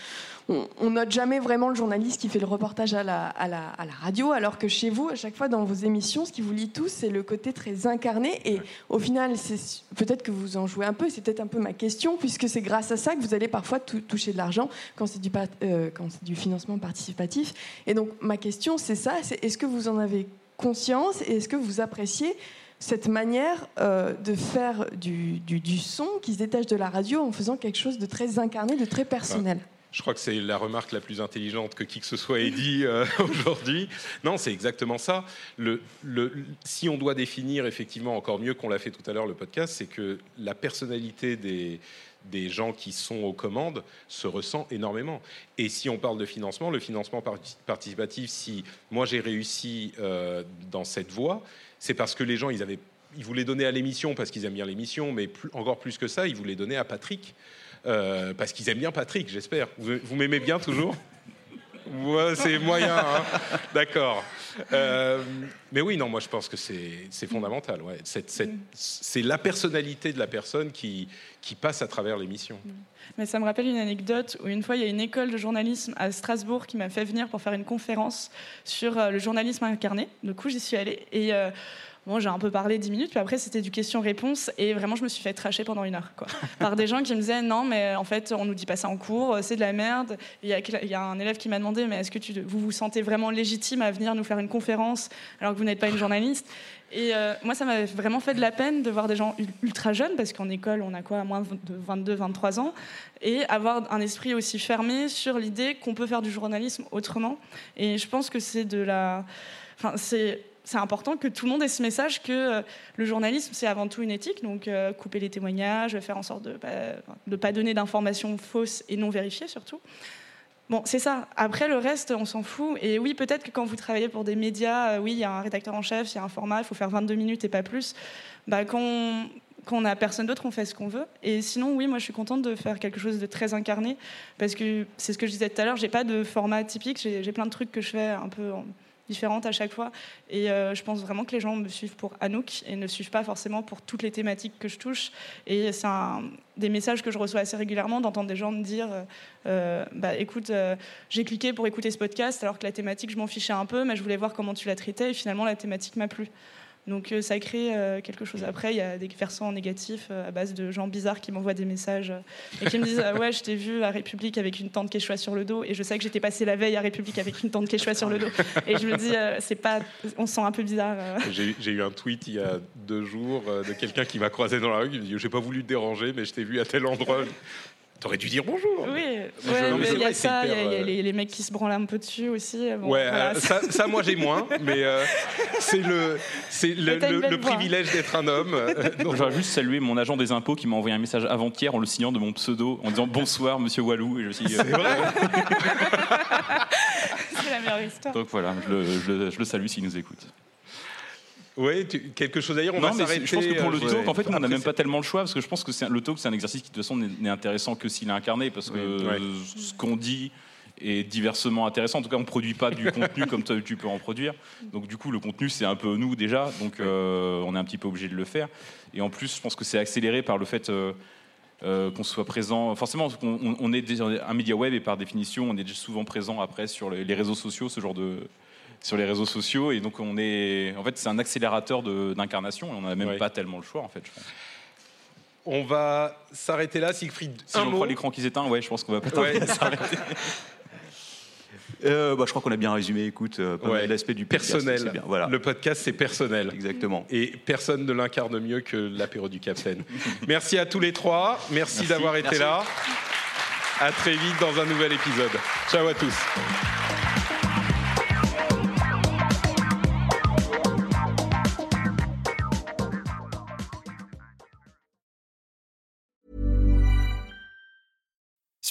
on, on note jamais vraiment le journaliste qui fait le reportage à la, à, la, à la radio, alors que chez vous, à chaque fois dans vos émissions, ce qui vous lie tous, c'est le côté très incarné. Et au final, c'est peut-être que vous en jouez un peu, c'est peut-être un peu ma question, puisque c'est grâce à ça que vous allez parfois tou- toucher de l'argent quand du, pa- euh, c'est du financement participatif. Et donc ma question, c'est ça, c'est est-ce que vous en avez conscience et est-ce que vous appréciez cette manière euh, de faire du, du- du son qui se détache de la radio en faisant quelque chose de très incarné, de très personnel? Je crois que c'est la remarque la plus intelligente que qui que ce soit ait dit euh, aujourd'hui. Non, c'est exactement ça. Le, le- si on doit définir effectivement encore mieux qu'on l'a fait tout à l'heure le podcast, c'est que la personnalité des, des gens qui sont aux commandes se ressent énormément. Et si on parle de financement, le financement parti- participatif, si moi j'ai réussi euh, dans cette voie, c'est parce que les gens, ils voulaient donner à l'émission parce qu'ils aiment bien l'émission, mais encore plus que ça, ils voulaient donner à Patrick euh, parce qu'ils aiment bien Patrick, j'espère. Vous m'aimez bien toujours? C'est moyen, hein. d'accord. Euh, mais oui, non, moi je pense que c'est fondamental. C'est la personnalité de la personne qui, passe à travers l'émission. Mais ça me rappelle une anecdote où une fois il y a une école de journalisme à Strasbourg qui m'a fait venir pour faire une conférence sur euh, le journalisme incarné. Du coup, j'y suis allée et euh, bon, j'ai un peu parlé 10 minutes, puis après c'était du question-réponse et vraiment je me suis fait tracher pendant une heure quoi, par des gens qui me disaient non mais en fait on nous dit pas ça en cours, c'est de la merde. Il y, a, il y a un élève qui m'a demandé mais est-ce que tu, vous vous sentez vraiment légitime à venir nous faire une conférence alors que vous n'êtes pas une journaliste? Et euh, moi, ça m'avait vraiment fait de la peine de voir des gens ul- ultra jeunes, parce qu'en école, on a quoi, moins de 22, 23 ans, et avoir un esprit aussi fermé sur l'idée qu'on peut faire du journalisme autrement. Et je pense que c'est de la. Enfin, c'est. C'est important que tout le monde ait ce message que euh, le journalisme, c'est avant tout une éthique, donc euh, couper les témoignages, faire en sorte de ne pas donner d'informations fausses et non vérifiées surtout. Bon, c'est ça. Après, le reste, on s'en fout. Et oui, peut-être que quand vous travaillez pour des médias, euh, oui, il y a un rédacteur en chef, il y a un format, il faut faire 22 minutes et pas plus. Bah, quand on n'a personne d'autre, on fait ce qu'on veut. Et sinon, oui, moi, je suis contente de faire quelque chose de très incarné, parce que c'est ce que je disais tout à l'heure, j'ai pas de format typique, j'ai plein de trucs que je fais un peu différentes à chaque fois. Et euh, je pense vraiment que les gens me suivent pour Anouk et ne suivent pas forcément pour toutes les thématiques que je touche. Et c'est un- des messages que je reçois assez régulièrement d'entendre des gens me dire euh, euh, bah, écoute, j'ai cliqué pour écouter ce podcast alors que la thématique, je m'en fichais un peu, mais je voulais voir comment tu la traitais et finalement la thématique m'a plu. Donc euh, ça crée euh, quelque chose. Après, il y a des versants négatifs euh, à base de gens bizarres qui m'envoient des messages et qui me disent ah Ouais, je t'ai vu à République avec une tente quechua sur le dos et je sais que j'étais passé la veille à République avec une tente quechua sur le dos. Et je me dis c'est pas, On se sent un peu bizarre. J'ai eu un tweet il y a deux jours de quelqu'un qui m'a croisé dans la rue qui me dit J'ai pas voulu te déranger, mais je t'ai vu à tel endroit. T'aurais dû dire bonjour. Oui, ouais, il y a ça, il y a, hyper, il y a euh, les, les mecs qui se branlent un peu dessus aussi. Bon, Ouais, voilà, euh, c'est- ça, ça, moi j'ai moins, mais euh, c'est le, c'est le, le- privilège d'être un homme. euh, J'aurais juste salué mon agent des impôts qui m'a envoyé un message avant-hier en le signant de mon pseudo en disant bonsoir monsieur Walou et je me suis dit, euh, C'est vrai c'est la meilleure histoire. donc voilà je le, je le- je le salue s'il nous écoute Tu- quelque chose On non va mais je pense que pour le euh, talk en fait on n'a même pas tellement le choix parce que je pense que le talk c'est un exercice qui de toute façon n'est intéressant que s'il est incarné parce que Oui, ouais. ce qu'on dit est diversement intéressant. En tout cas on produit pas du contenu comme toi, tu peux en produire. Donc du coup le contenu c'est un peu nous déjà. Donc euh, on est un petit peu obligé de le faire. Et en plus je pense que c'est accéléré par le fait euh, euh, qu'on soit présent. Forcément, on, on- est déjà un média web et par définition, on est souvent présent après sur les réseaux sociaux, ce genre de sur les réseaux sociaux et donc on est en fait c'est un accélérateur de- d'incarnation et on n'a même Ouais. pas tellement le choix en fait je pense. On va s'arrêter là, Siegfried. si un j'en mot. crois l'écran qui s'éteint ouais je pense qu'on va pas Ouais. tarder à s'arrêter. Euh, bah, je crois qu'on a bien résumé. Écoute, euh, Ouais. d'aspects du podcast, personnel. bien. Voilà, Le podcast, c'est personnel. exactement. Et personne ne l'incarne mieux que l'apéro du Capitaine. Merci à tous les trois. Merci, d'avoir été Merci. là. À très vite dans un nouvel épisode. Ciao à tous.